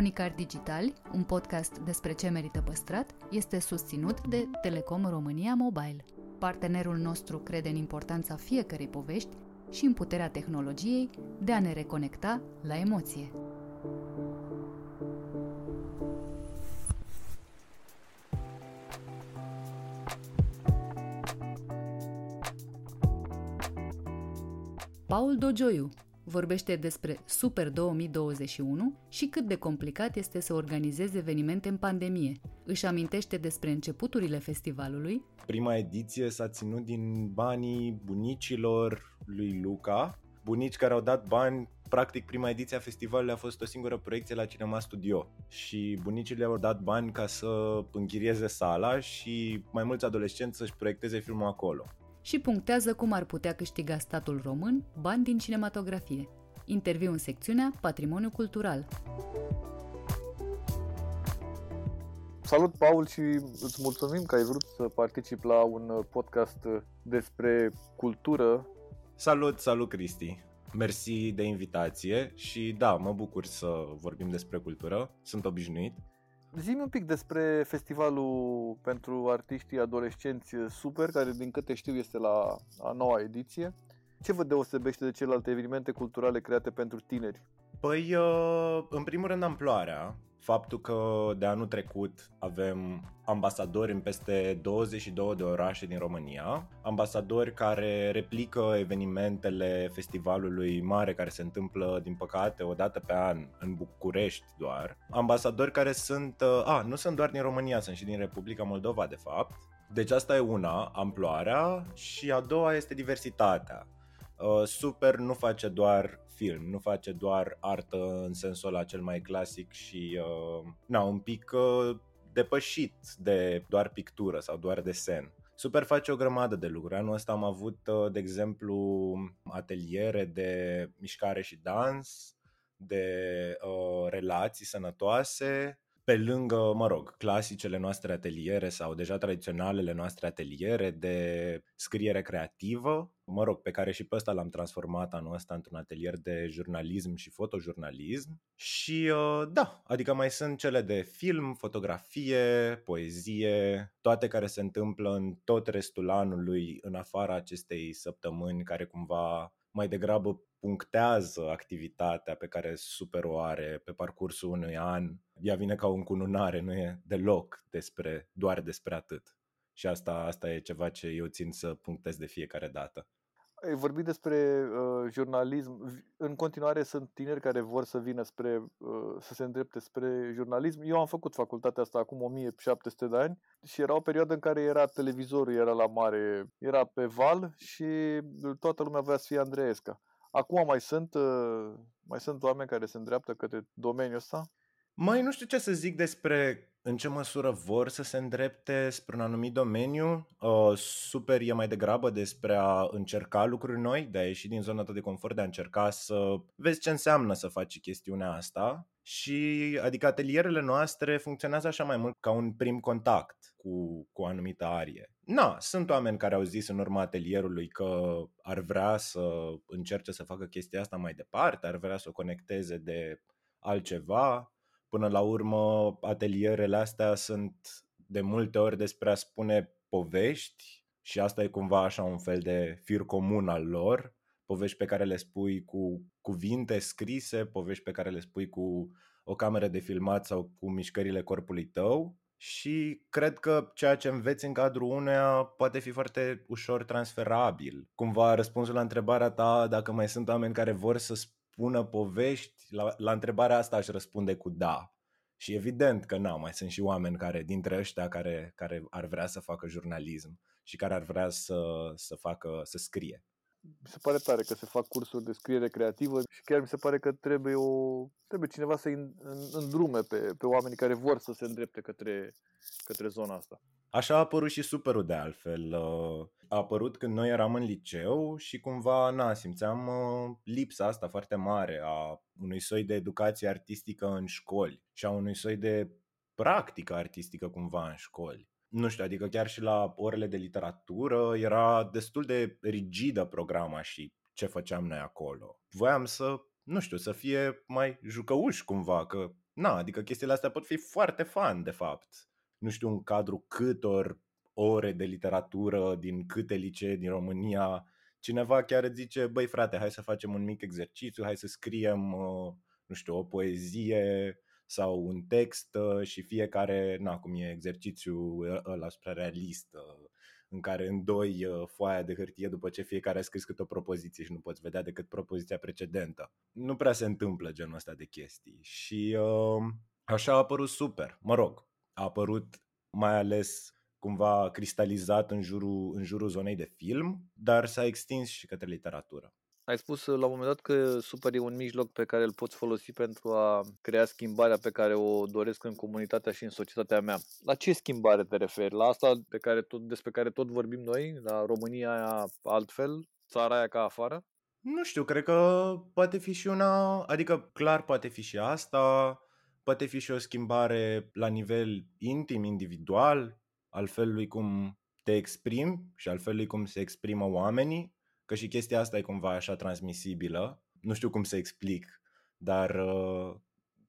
Cronicar Digital, un podcast despre ce merită păstrat, este susținut de Telecom România Mobile. Partenerul nostru crede în importanța fiecărei povești și în puterea tehnologiei de a ne reconecta la emoție. Paul Dogioiu, vorbește despre Super 2021 și cât de complicat este să organizeze evenimente în pandemie. Își amintește despre începuturile festivalului. Prima ediție s-a ținut din banii bunicilor lui Luca, bunici care au dat bani practic prima ediție a festivalului a fost o singură proiecție la Cinema Studio și bunicii le-au dat bani ca să închirieze sala și mai mulți adolescenți să-și proiecteze filmul acolo și punctează cum ar putea câștiga statul român bani din cinematografie. Interviu în secțiunea Patrimoniu Cultural. Salut, Paul, și îți mulțumim că ai vrut să participi la un podcast despre cultură. Salut, salut, Cristi! Mersi de invitație și da, mă bucur să vorbim despre cultură, sunt obișnuit. Zi un pic despre festivalul pentru artiștii adolescenți Super, care din câte știu este la a noua ediție. Ce vă deosebește de celelalte evenimente culturale create pentru tineri? Păi, uh, în primul rând, amploarea faptul că de anul trecut avem ambasadori în peste 22 de orașe din România, ambasadori care replică evenimentele festivalului mare care se întâmplă, din păcate, o dată pe an în București doar, ambasadori care sunt, uh, a, nu sunt doar din România, sunt și din Republica Moldova, de fapt, deci asta e una, amploarea, și a doua este diversitatea. Uh, Super nu face doar film, nu face doar artă în sensul ăla cel mai clasic și uh, na, un pic uh, depășit de doar pictură sau doar desen. Super face o grămadă de lucruri. Anul ăsta am avut, uh, de exemplu, ateliere de mișcare și dans, de uh, relații sănătoase, pe lângă, mă rog, clasicele noastre ateliere sau deja tradiționalele noastre ateliere de scriere creativă, mă rog, pe care și pe ăsta l-am transformat anul ăsta într-un atelier de jurnalism și fotojurnalism. Și uh, da, adică mai sunt cele de film, fotografie, poezie, toate care se întâmplă în tot restul anului, în afara acestei săptămâni care cumva mai degrabă punctează activitatea pe care super o are pe parcursul unui an. Ea vine ca o încununare, nu e deloc despre, doar despre atât. Și asta, asta e ceva ce eu țin să punctez de fiecare dată. Ai vorbit despre uh, jurnalism. În continuare sunt tineri care vor să vină spre, uh, să se îndrepte spre jurnalism. Eu am făcut facultatea asta acum 1700 de ani și era o perioadă în care era televizorul, era la mare, era pe val și toată lumea vrea să fie Andreesca. Acum mai sunt, uh, mai sunt oameni care se îndreaptă către domeniul ăsta? Mai nu știu ce să zic despre în ce măsură vor să se îndrepte spre un anumit domeniu. Uh, super e mai degrabă despre a încerca lucruri noi, de a ieși din zona ta de confort, de a încerca să vezi ce înseamnă să faci chestiunea asta. Și adică atelierele noastre funcționează așa mai mult ca un prim contact cu, cu o anumită arie. Na, sunt oameni care au zis în urma atelierului că ar vrea să încerce să facă chestia asta mai departe, ar vrea să o conecteze de altceva, Până la urmă, atelierele astea sunt de multe ori despre a spune povești și asta e cumva așa un fel de fir comun al lor, povești pe care le spui cu cuvinte scrise, povești pe care le spui cu o cameră de filmat sau cu mișcările corpului tău și cred că ceea ce înveți în cadrul uneia poate fi foarte ușor transferabil. Cumva răspunsul la întrebarea ta dacă mai sunt oameni care vor să spună povești, la, la întrebarea asta aș răspunde cu da. Și evident că nu, mai sunt și oameni care, dintre ăștia care, care ar vrea să facă jurnalism și care ar vrea să, să facă, să scrie. Mi se pare tare că se fac cursuri de scriere creativă și chiar mi se pare că trebuie, o, trebuie cineva să-i îndrume pe, pe oamenii care vor să se îndrepte către, către zona asta. Așa a apărut și superul de altfel. Uh, a apărut când noi eram în liceu și cumva, na, simțeam uh, lipsa asta foarte mare a unui soi de educație artistică în școli și a unui soi de practică artistică cumva în școli. Nu știu, adică chiar și la orele de literatură era destul de rigidă programa și ce făceam noi acolo. Voiam să, nu știu, să fie mai jucăuși cumva, că, na, adică chestiile astea pot fi foarte fan, de fapt nu știu în cadrul câtor ore de literatură din câte licee din România, cineva chiar îți zice, băi frate, hai să facem un mic exercițiu, hai să scriem, uh, nu știu, o poezie sau un text uh, și fiecare, na, cum e exercițiul ăla spre realist, uh, în care în doi foaia de hârtie după ce fiecare a scris câte o propoziție și nu poți vedea decât propoziția precedentă. Nu prea se întâmplă genul ăsta de chestii și uh, așa a apărut super. Mă rog, a apărut mai ales cumva cristalizat în jurul, în jurul zonei de film, dar s-a extins și către literatură. Ai spus la un moment dat că Super e un mijloc pe care îl poți folosi pentru a crea schimbarea pe care o doresc în comunitatea și în societatea mea. La ce schimbare te referi? La asta pe care tot, despre care tot vorbim noi? La România aia altfel? Țara aia ca afară? Nu știu, cred că poate fi și una, adică clar poate fi și asta, poate fi și o schimbare la nivel intim, individual, al felului cum te exprimi și al felului cum se exprimă oamenii, că și chestia asta e cumva așa transmisibilă. Nu știu cum să explic, dar uh,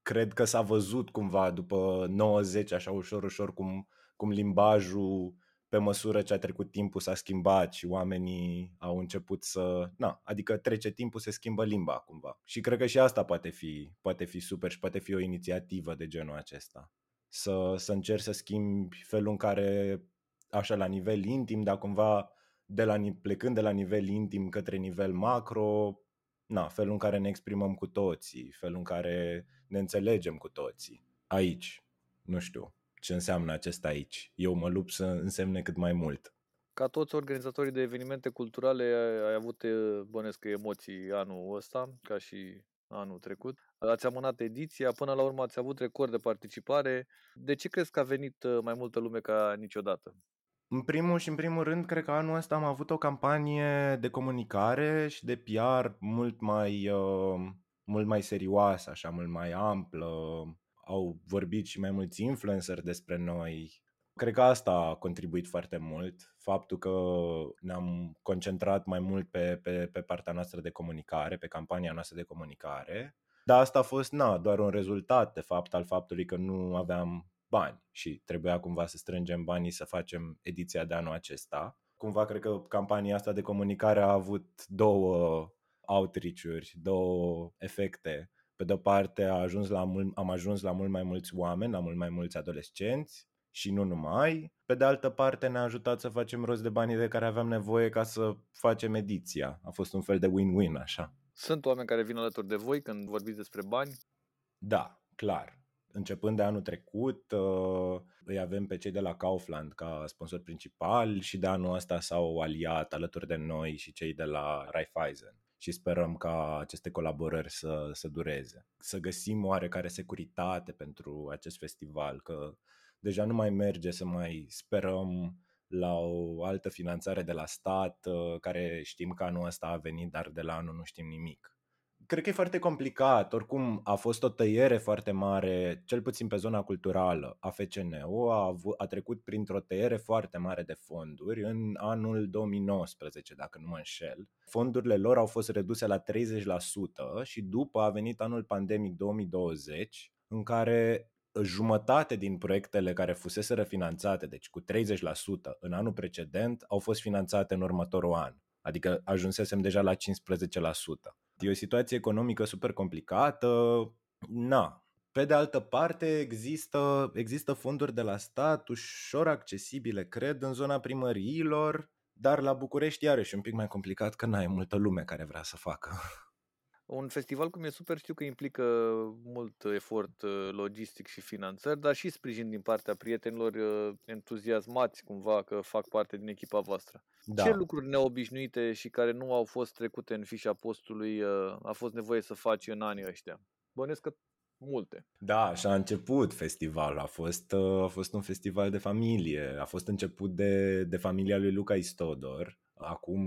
cred că s-a văzut cumva după 90, așa ușor, ușor, cum, cum limbajul pe măsură ce a trecut timpul s-a schimbat și oamenii au început să... Na, adică trece timpul, se schimbă limba cumva. Și cred că și asta poate fi, poate fi super și poate fi o inițiativă de genul acesta. Să, să încerci să schimbi felul în care, așa la nivel intim, dar cumva de la, plecând de la nivel intim către nivel macro, na, felul în care ne exprimăm cu toții, felul în care ne înțelegem cu toții. Aici, nu știu, ce înseamnă acesta aici. Eu mă lupt să însemne cât mai mult. Ca toți organizatorii de evenimente culturale, ai avut, bănesc, emoții anul ăsta, ca și anul trecut. Ați amânat ediția, până la urmă ați avut record de participare. De ce crezi că a venit uh, mai multă lume ca niciodată? În primul și în primul rând, cred că anul ăsta am avut o campanie de comunicare și de PR mult mai, uh, mult mai serioasă, așa, mult mai amplă au vorbit și mai mulți influencer despre noi. Cred că asta a contribuit foarte mult, faptul că ne-am concentrat mai mult pe, pe, pe partea noastră de comunicare, pe campania noastră de comunicare. Dar asta a fost na, doar un rezultat, de fapt, al faptului că nu aveam bani și trebuia cumva să strângem banii să facem ediția de anul acesta. Cumva cred că campania asta de comunicare a avut două outreach-uri, două efecte. Pe de-o parte a ajuns la mult, am ajuns la mult mai mulți oameni, la mult mai mulți adolescenți și nu numai. Pe de altă parte ne-a ajutat să facem rost de banii de care aveam nevoie ca să facem ediția. A fost un fel de win-win așa. Sunt oameni care vin alături de voi când vorbiți despre bani? Da, clar. Începând de anul trecut, uh, îi avem pe cei de la Kaufland ca sponsor principal și de anul ăsta s-au aliat alături de noi și cei de la Raiffeisen și sperăm ca aceste colaborări să, să dureze. Să găsim oarecare securitate pentru acest festival, că deja nu mai merge să mai sperăm la o altă finanțare de la stat, uh, care știm că anul ăsta a venit, dar de la anul nu știm nimic cred că e foarte complicat. Oricum, a fost o tăiere foarte mare, cel puțin pe zona culturală. a FCNO a, avut, a trecut printr-o tăiere foarte mare de fonduri în anul 2019, dacă nu mă înșel. Fondurile lor au fost reduse la 30% și după a venit anul pandemic 2020, în care jumătate din proiectele care fusese refinanțate, deci cu 30% în anul precedent, au fost finanțate în următorul an. Adică ajunsesem deja la 15%. E o situație economică super complicată. Na. Pe de altă parte, există, există fonduri de la stat ușor accesibile, cred, în zona primăriilor, dar la București iarăși un pic mai complicat că n-ai multă lume care vrea să facă. Un festival cum e super știu că implică mult efort uh, logistic și finanțări, dar și sprijin din partea prietenilor uh, entuziasmați cumva că fac parte din echipa voastră. Da. Ce lucruri neobișnuite și care nu au fost trecute în fișa postului uh, a fost nevoie să faci în anii ăștia? Bănesc că multe. Da, și a început festivalul. A fost, a fost un festival de familie. A fost început de, de familia lui Luca Istodor, acum,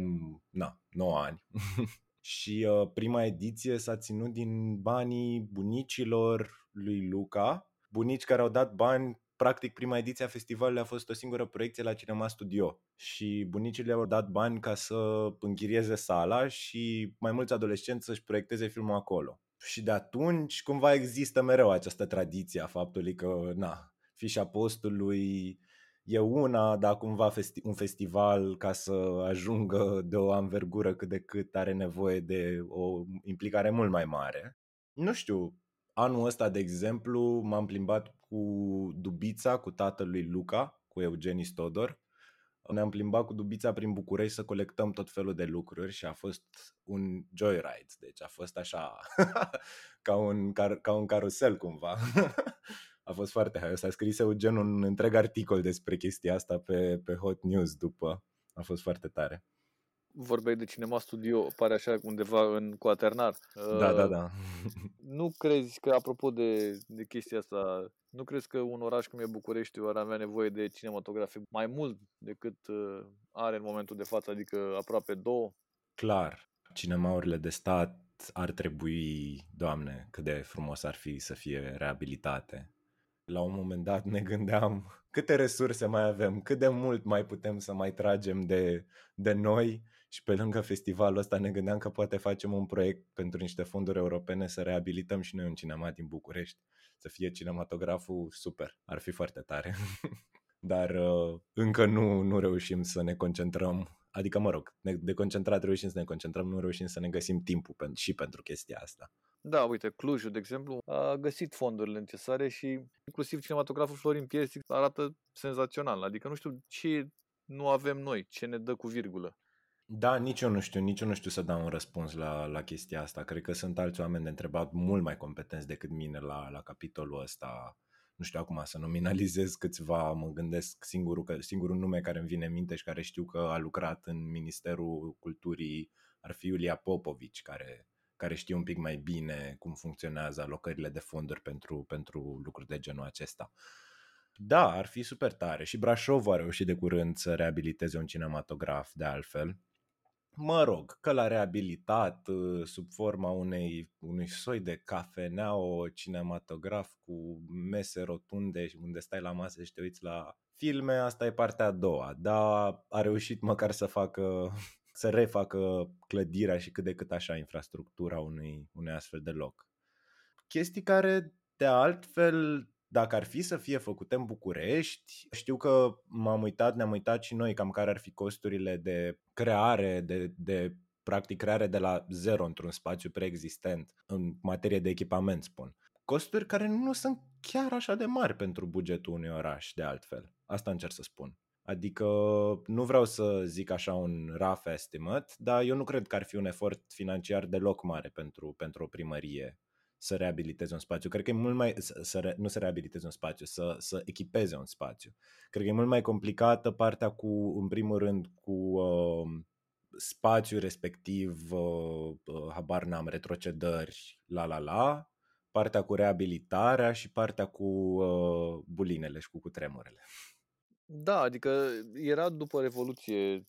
na, 9 ani. și uh, prima ediție s-a ținut din banii bunicilor lui Luca, bunici care au dat bani practic prima ediție a festivalului a fost o singură proiecție la Cinema Studio și bunicii le-au dat bani ca să închirieze sala și mai mulți adolescenți să-și proiecteze filmul acolo. Și de atunci cumva există mereu această tradiție a faptului că, na, fișa postului e una, dar cumva festi- un festival ca să ajungă de o anvergură cât de cât are nevoie de o implicare mult mai mare. Nu știu, anul ăsta, de exemplu, m-am plimbat cu Dubița, cu tatăl lui Luca, cu Eugenis Stodor. Ne-am plimbat cu Dubița prin București să colectăm tot felul de lucruri și a fost un joyride, deci a fost așa ca, un, car- ca un carusel cumva. a fost foarte hai. S-a scris Eugen un întreg articol despre chestia asta pe, pe Hot News după. A fost foarte tare. Vorbeai de cinema studio, pare așa undeva în Coaternar. Da, da, da. Nu crezi că, apropo de, de chestia asta, nu crezi că un oraș cum e București ar avea nevoie de cinematografie mai mult decât uh, are în momentul de față, adică aproape două? Clar. Cinemaurile de stat ar trebui, Doamne, cât de frumos ar fi să fie reabilitate la un moment dat ne gândeam câte resurse mai avem, cât de mult mai putem să mai tragem de, de noi și pe lângă festivalul ăsta ne gândeam că poate facem un proiect pentru niște fonduri europene să reabilităm și noi un cinema din București, să fie cinematograful super, ar fi foarte tare. Dar uh, încă nu, nu reușim să ne concentrăm, adică mă rog, de concentrat reușim să ne concentrăm, nu reușim să ne găsim timpul pen- și pentru chestia asta. Da, uite, Clujul, de exemplu, a găsit fondurile necesare și inclusiv cinematograful Florin Piesic arată senzațional. Adică nu știu ce nu avem noi, ce ne dă cu virgulă. Da, nici eu nu știu, nici eu nu știu să dau un răspuns la, la chestia asta. Cred că sunt alți oameni de întrebat mult mai competenți decât mine la, la capitolul ăsta. Nu știu acum să nominalizez câțiva, mă gândesc singurul, singurul nume care îmi vine în minte și care știu că a lucrat în Ministerul Culturii ar fi Iulia Popovici, care care știu un pic mai bine cum funcționează alocările de fonduri pentru, pentru lucruri de genul acesta. Da, ar fi super tare. Și Brașov a reușit de curând să reabiliteze un cinematograf de altfel. mă rog, că l-a reabilitat uh, sub forma unei, unui soi de cafenea, o cinematograf cu mese rotunde unde stai la masă și te uiți la filme, asta e partea a doua, dar a reușit măcar să facă să refacă clădirea și cât de cât așa infrastructura unui, unui astfel de loc. Chestii care de altfel dacă ar fi să fie făcute în București, știu că m-am uitat, ne-am uitat și noi cam care ar fi costurile de creare, de, de practic creare de la zero într-un spațiu preexistent în materie de echipament, spun. Costuri care nu sunt chiar așa de mari pentru bugetul unui oraș, de altfel. Asta încerc să spun. Adică nu vreau să zic așa un rough estimate, dar eu nu cred că ar fi un efort financiar deloc mare pentru, pentru o primărie să reabiliteze un spațiu. Cred că e mult mai, să, să, nu să reabiliteze un spațiu, să, să echipeze un spațiu. Cred că e mult mai complicată partea cu, în primul rând, cu uh, spațiul respectiv, uh, uh, habar n-am, retrocedări, la la la, partea cu reabilitarea și partea cu uh, bulinele și cu cutremurele. Da, adică era după Revoluție,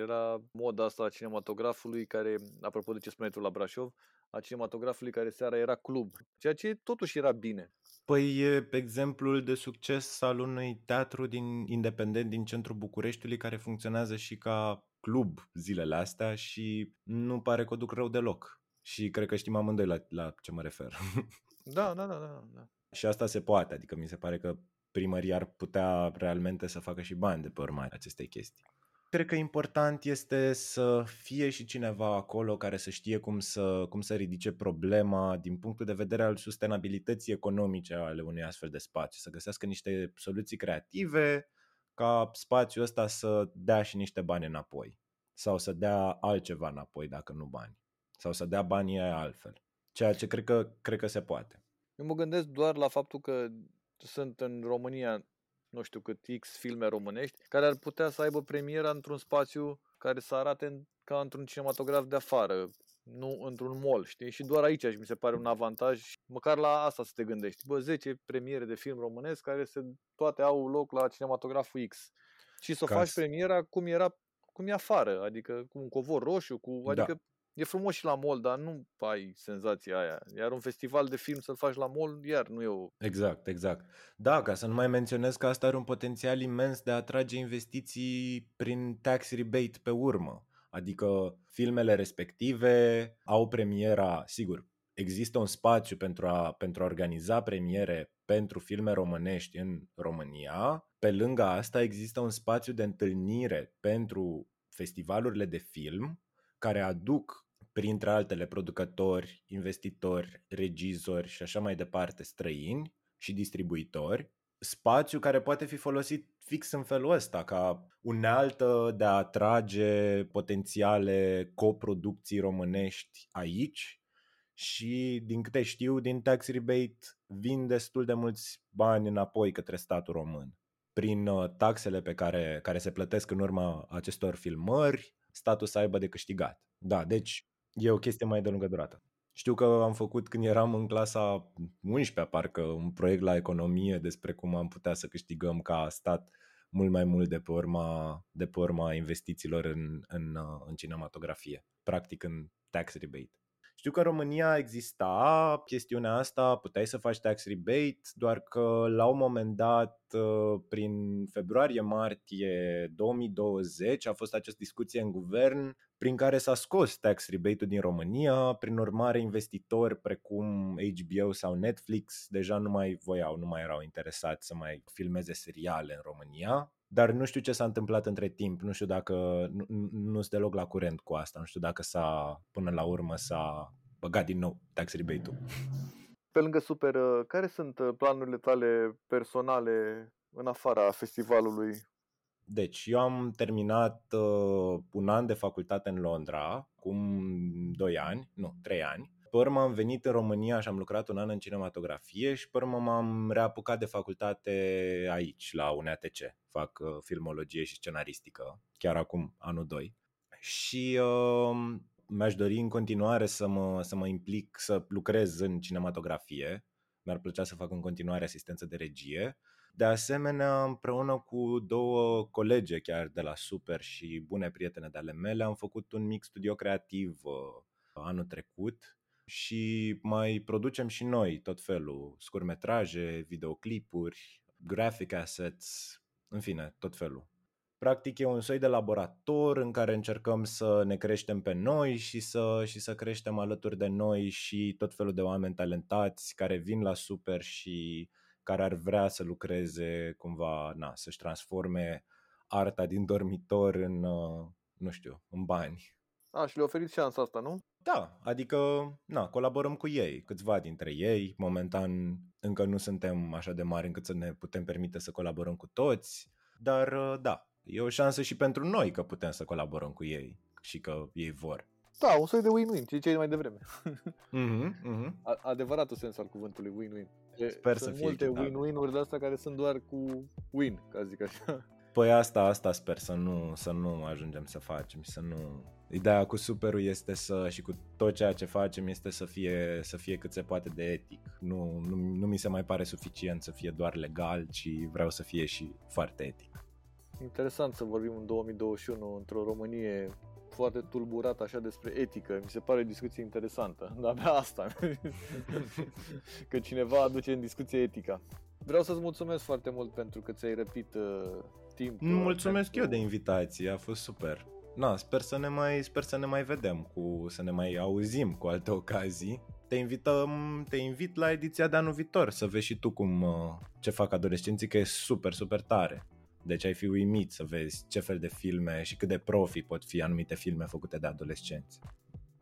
era moda asta a cinematografului care, apropo de ce spuneai tu la Brașov, a cinematografului care seara era club, ceea ce totuși era bine. Păi e exemplul de succes al unui teatru din, independent din centrul Bucureștiului care funcționează și ca club zilele astea și nu pare că o duc rău deloc. Și cred că știm amândoi la, la ce mă refer. Da, da, da, da, da. Și asta se poate, adică mi se pare că primăria ar putea realmente să facă și bani de pe urma acestei chestii. Cred că important este să fie și cineva acolo care să știe cum să, cum să ridice problema din punctul de vedere al sustenabilității economice ale unui astfel de spațiu, să găsească niște soluții creative ca spațiul ăsta să dea și niște bani înapoi sau să dea altceva înapoi dacă nu bani sau să dea banii aia altfel. Ceea ce cred că, cred că se poate. Eu mă gândesc doar la faptul că sunt în România nu știu cât X filme românești, care ar putea să aibă premiera într-un spațiu care să arate ca într-un cinematograf de afară, nu într-un mall, știi? Și doar aici mi se pare un avantaj, măcar la asta să te gândești. Bă, 10 premiere de film românesc care se, toate au loc la cinematograful X. Și să faci premiera cum era cum e afară, adică cu un covor roșu, cu, da. Adică E frumos și la mall, dar nu ai senzația aia. Iar un festival de film să-l faci la mall, iar nu e o... Exact, exact. Da, ca să nu mai menționez că asta are un potențial imens de a atrage investiții prin tax rebate pe urmă. Adică filmele respective au premiera, sigur, există un spațiu pentru a, pentru a organiza premiere pentru filme românești în România. Pe lângă asta există un spațiu de întâlnire pentru festivalurile de film care aduc printre altele producători, investitori, regizori și așa mai departe străini și distribuitori, spațiu care poate fi folosit fix în felul ăsta, ca unealtă de a atrage potențiale coproducții românești aici și, din câte știu, din tax rebate vin destul de mulți bani înapoi către statul român. Prin uh, taxele pe care, care se plătesc în urma acestor filmări, statul să aibă de câștigat. Da, deci E o chestie mai de lungă durată. Știu că am făcut când eram în clasa 11 parcă un proiect la economie despre cum am putea să câștigăm ca stat mult mai mult de pe urma, de pe urma investițiilor în, în, în cinematografie, practic în tax rebate. Știu că în România exista chestiunea asta, puteai să faci tax rebate, doar că la un moment dat, uh, prin februarie-martie 2020, a fost această discuție în guvern prin care s-a scos tax rebate-ul din România, prin urmare investitori precum HBO sau Netflix deja nu mai voiau, nu mai erau interesați să mai filmeze seriale în România, dar nu știu ce s-a întâmplat între timp, nu știu dacă, nu, nu sunt deloc la curent cu asta, nu știu dacă s-a, până la urmă s-a băgat din nou tax rebate-ul. Pe lângă Super, uh, care sunt uh, planurile tale personale în afara festivalului? Deci, eu am terminat uh, un an de facultate în Londra, acum 2 ani, nu, 3 ani, pe urmă am venit în România și am lucrat un an în cinematografie și pe urmă m-am reapucat de facultate aici, la UNATC. Fac uh, filmologie și scenaristică, chiar acum, anul 2. Și uh, mi-aș dori în continuare să mă, să mă implic, să lucrez în cinematografie. Mi-ar plăcea să fac în continuare asistență de regie. De asemenea, împreună cu două colege chiar de la Super și bune prietene de ale mele, am făcut un mic studio creativ uh, anul trecut și mai producem și noi tot felul, scurmetraje, videoclipuri, graphic assets, în fine, tot felul. Practic e un soi de laborator în care încercăm să ne creștem pe noi și să, și să creștem alături de noi și tot felul de oameni talentați care vin la super și care ar vrea să lucreze cumva, na, să-și transforme arta din dormitor în, uh, nu știu, în bani. A, și le oferiți șansa asta, nu? Da, adică, na, colaborăm cu ei, câțiva dintre ei. Momentan încă nu suntem așa de mari încât să ne putem permite să colaborăm cu toți, dar uh, da, e o șansă și pentru noi că putem să colaborăm cu ei și că ei vor. Da, un soi de win-win, ce ziceai mai devreme. Mm-hmm, mm-hmm. A- adevăratul sens al cuvântului win-win. E, Sper să sunt fie multe echitabil. win-win-uri de astea care sunt doar cu win, ca zic așa. Păi asta, asta sper să nu, să nu ajungem să facem și să nu... Ideea cu superul este să, și cu tot ceea ce facem este să fie, să fie cât se poate de etic. Nu, nu, nu mi se mai pare suficient să fie doar legal, ci vreau să fie și foarte etic. Interesant să vorbim în 2021 într-o Românie foarte tulburată așa despre etică. Mi se pare o discuție interesantă. Dar abia asta. că cineva aduce în discuție etica. Vreau să-ți mulțumesc foarte mult pentru că ți-ai răpit uh, timp. Mulțumesc pentru- eu de invitație, a fost super. Na, sper să ne mai, sper să ne mai vedem, cu, să ne mai auzim cu alte ocazii. Te invităm, te invit la ediția de anul viitor să vezi și tu cum, uh, ce fac adolescenții, că e super, super tare. Deci ai fi uimit să vezi ce fel de filme și cât de profi pot fi anumite filme făcute de adolescenți.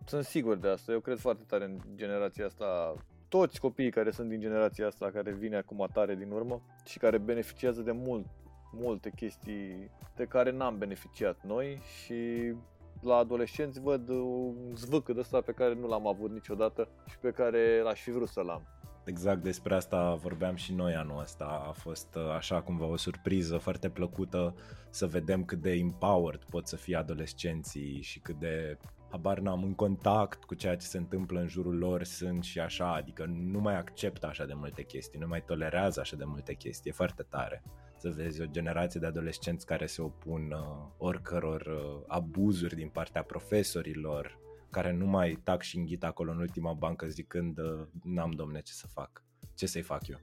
Sunt sigur de asta. Eu cred foarte tare în generația asta. Toți copiii care sunt din generația asta, care vine acum tare din urmă și care beneficiază de mult, multe chestii de care n-am beneficiat noi și la adolescenți văd un zvâc de ăsta pe care nu l-am avut niciodată și pe care l-aș fi vrut să-l am. Exact despre asta vorbeam și noi anul ăsta. A fost uh, așa cumva o surpriză foarte plăcută să vedem cât de empowered pot să fie adolescenții și cât de habar n-am în contact cu ceea ce se întâmplă în jurul lor sunt și așa, adică nu mai acceptă așa de multe chestii, nu mai tolerează așa de multe chestii, e foarte tare să vezi o generație de adolescenți care se opun uh, oricăror uh, abuzuri din partea profesorilor, care nu mai tac și înghit acolo în ultima bancă zicând uh, n-am domne ce să fac, ce să-i fac eu.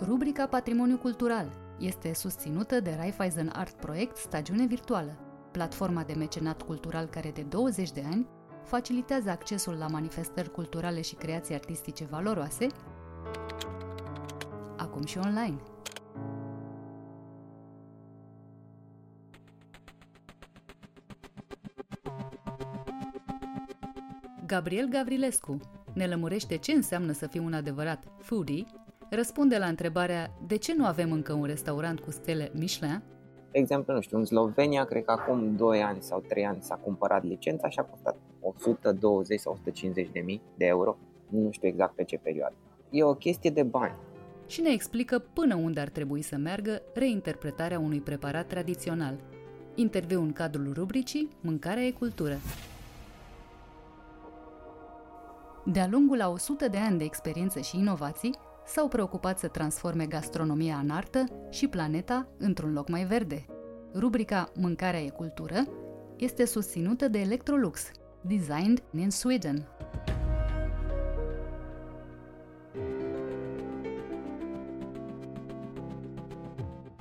Rubrica Patrimoniu Cultural este susținută de Raiffeisen Art Project Stagiune Virtuală, platforma de mecenat cultural care de 20 de ani facilitează accesul la manifestări culturale și creații artistice valoroase, acum și online. Gabriel Gavrilescu ne lămurește ce înseamnă să fii un adevărat foodie, răspunde la întrebarea de ce nu avem încă un restaurant cu stele Michelin De exemplu, nu știu, în Slovenia, cred că acum 2 ani sau 3 ani s-a cumpărat licența și a costat 120 sau 150 de mii de euro. Nu știu exact pe ce perioadă. E o chestie de bani. și ne explică până unde ar trebui să meargă reinterpretarea unui preparat tradițional. Interviu în cadrul rubricii Mâncarea e cultură. De-a lungul a 100 de ani de experiență și inovații, s-au preocupat să transforme gastronomia în artă și planeta într-un loc mai verde. Rubrica Mâncarea e cultură este susținută de Electrolux, designed in Sweden.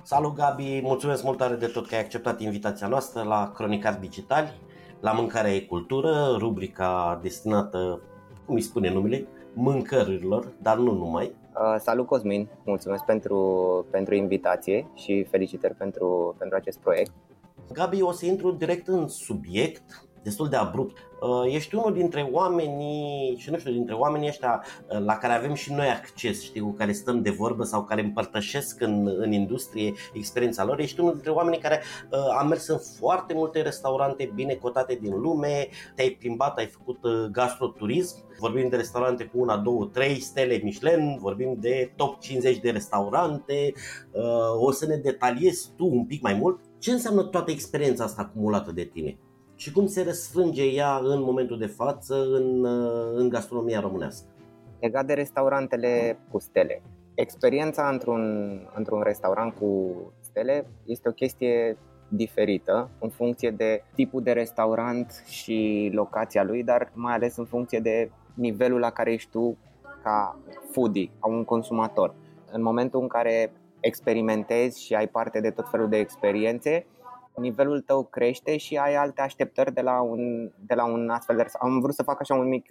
Salut Gabi, mulțumesc mult tare de tot că ai acceptat invitația noastră la Cronicar Digitali, la Mâncarea e Cultură, rubrica destinată, cum îi spune numele, mâncărurilor, dar nu numai. Uh, salut Cosmin, mulțumesc pentru, pentru invitație și felicitări pentru, pentru acest proiect. Gabi, o să intru direct în subiect, destul de abrupt. Uh, Ești unul dintre oamenii, și nu știu, dintre oamenii ăștia uh, la care avem și noi acces, știi, cu care stăm de vorbă sau care împărtășesc în, în industrie experiența lor. Ești unul dintre oamenii care uh, a mers în foarte multe restaurante bine cotate din lume, te-ai plimbat, ai făcut uh, gastroturism, vorbim de restaurante cu una, două, trei stele Michelin, vorbim de top 50 de restaurante, uh, o să ne detaliezi tu un pic mai mult. Ce înseamnă toată experiența asta acumulată de tine și cum se răsfrânge ea în momentul de față în, în gastronomia românească. Legat de restaurantele cu stele, experiența într-un, într-un restaurant cu stele este o chestie diferită în funcție de tipul de restaurant și locația lui, dar mai ales în funcție de nivelul la care ești tu ca foodie, ca un consumator. În momentul în care experimentezi și ai parte de tot felul de experiențe, nivelul tău crește și ai alte așteptări de la un, de la un astfel de Am vrut să fac așa un mic,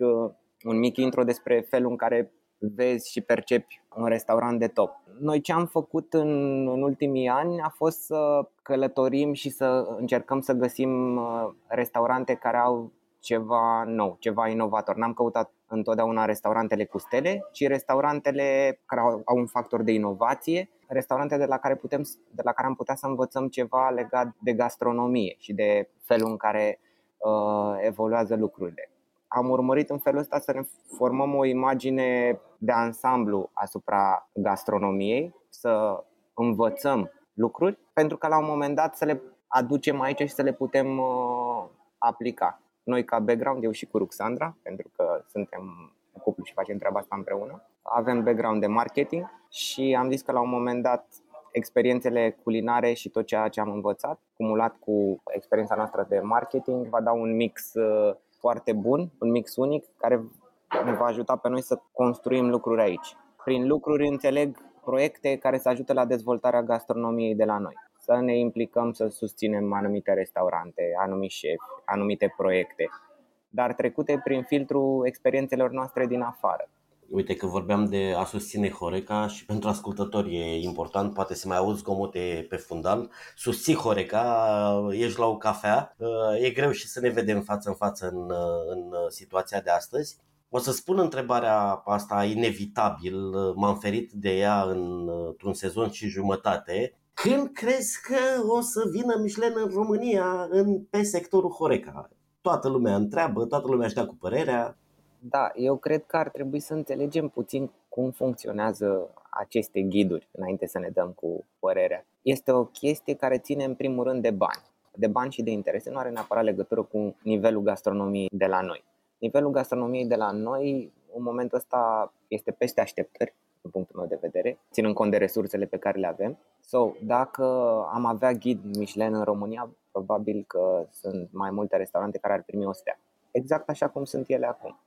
un mic intro despre felul în care vezi și percepi un restaurant de top. Noi ce am făcut în, în ultimii ani a fost să călătorim și să încercăm să găsim uh, restaurante care au ceva nou, ceva inovator. N-am căutat întotdeauna restaurantele cu stele, ci restaurantele care au, au un factor de inovație, restaurante de la care putem de la care am putea să învățăm ceva legat de gastronomie și de felul în care uh, evoluează lucrurile. Am urmărit în felul ăsta să ne formăm o imagine de ansamblu asupra gastronomiei, să învățăm lucruri, pentru că la un moment dat să le aducem aici și să le putem uh, aplica noi ca background, eu și cu Ruxandra, pentru că suntem cuplu și facem treaba asta împreună. Avem background de marketing și am zis că la un moment dat experiențele culinare și tot ceea ce am învățat, cumulat cu experiența noastră de marketing, va da un mix uh, foarte bun, un mix unic, care ne va ajuta pe noi să construim lucruri aici. Prin lucruri înțeleg proiecte care să ajute la dezvoltarea gastronomiei de la noi să ne implicăm să susținem anumite restaurante, anumiți șefi, anumite proiecte, dar trecute prin filtrul experiențelor noastre din afară. Uite că vorbeam de a susține Horeca și pentru ascultători e important, poate să mai auzi zgomote pe fundal. Susții Horeca, ești la o cafea, e greu și să ne vedem față în față în, în situația de astăzi. O să spun întrebarea asta inevitabil, m-am ferit de ea într-un sezon și jumătate. Când crezi că o să vină Michelin în România în, pe sectorul Horeca? Toată lumea întreabă, toată lumea așteaptă cu părerea. Da, eu cred că ar trebui să înțelegem puțin cum funcționează aceste ghiduri înainte să ne dăm cu părerea. Este o chestie care ține în primul rând de bani. De bani și de interese nu are neapărat legătură cu nivelul gastronomiei de la noi. Nivelul gastronomiei de la noi, în momentul ăsta, este peste așteptări din punctul meu de vedere, ținând cont de resursele pe care le avem. So, dacă am avea ghid Michelin în România, probabil că sunt mai multe restaurante care ar primi o stea. Exact așa cum sunt ele acum.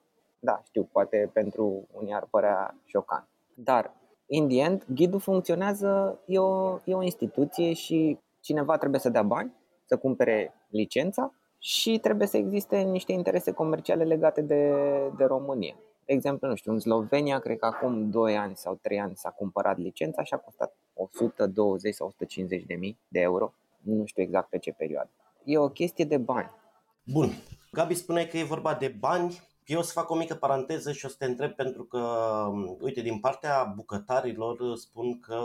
Da, știu, poate pentru unii ar părea șocant. Dar, in the end, ghidul funcționează, e o, e o instituție și cineva trebuie să dea bani, să cumpere licența și trebuie să existe niște interese comerciale legate de, de România. De exemplu, nu știu, în Slovenia, cred că acum 2 ani sau 3 ani s-a cumpărat licența și a costat 120 sau 150 de mii de euro. Nu știu exact pe ce perioadă. E o chestie de bani. Bun. Gabi spune că e vorba de bani. Eu o să fac o mică paranteză și o să te întreb pentru că, uite, din partea bucătarilor spun că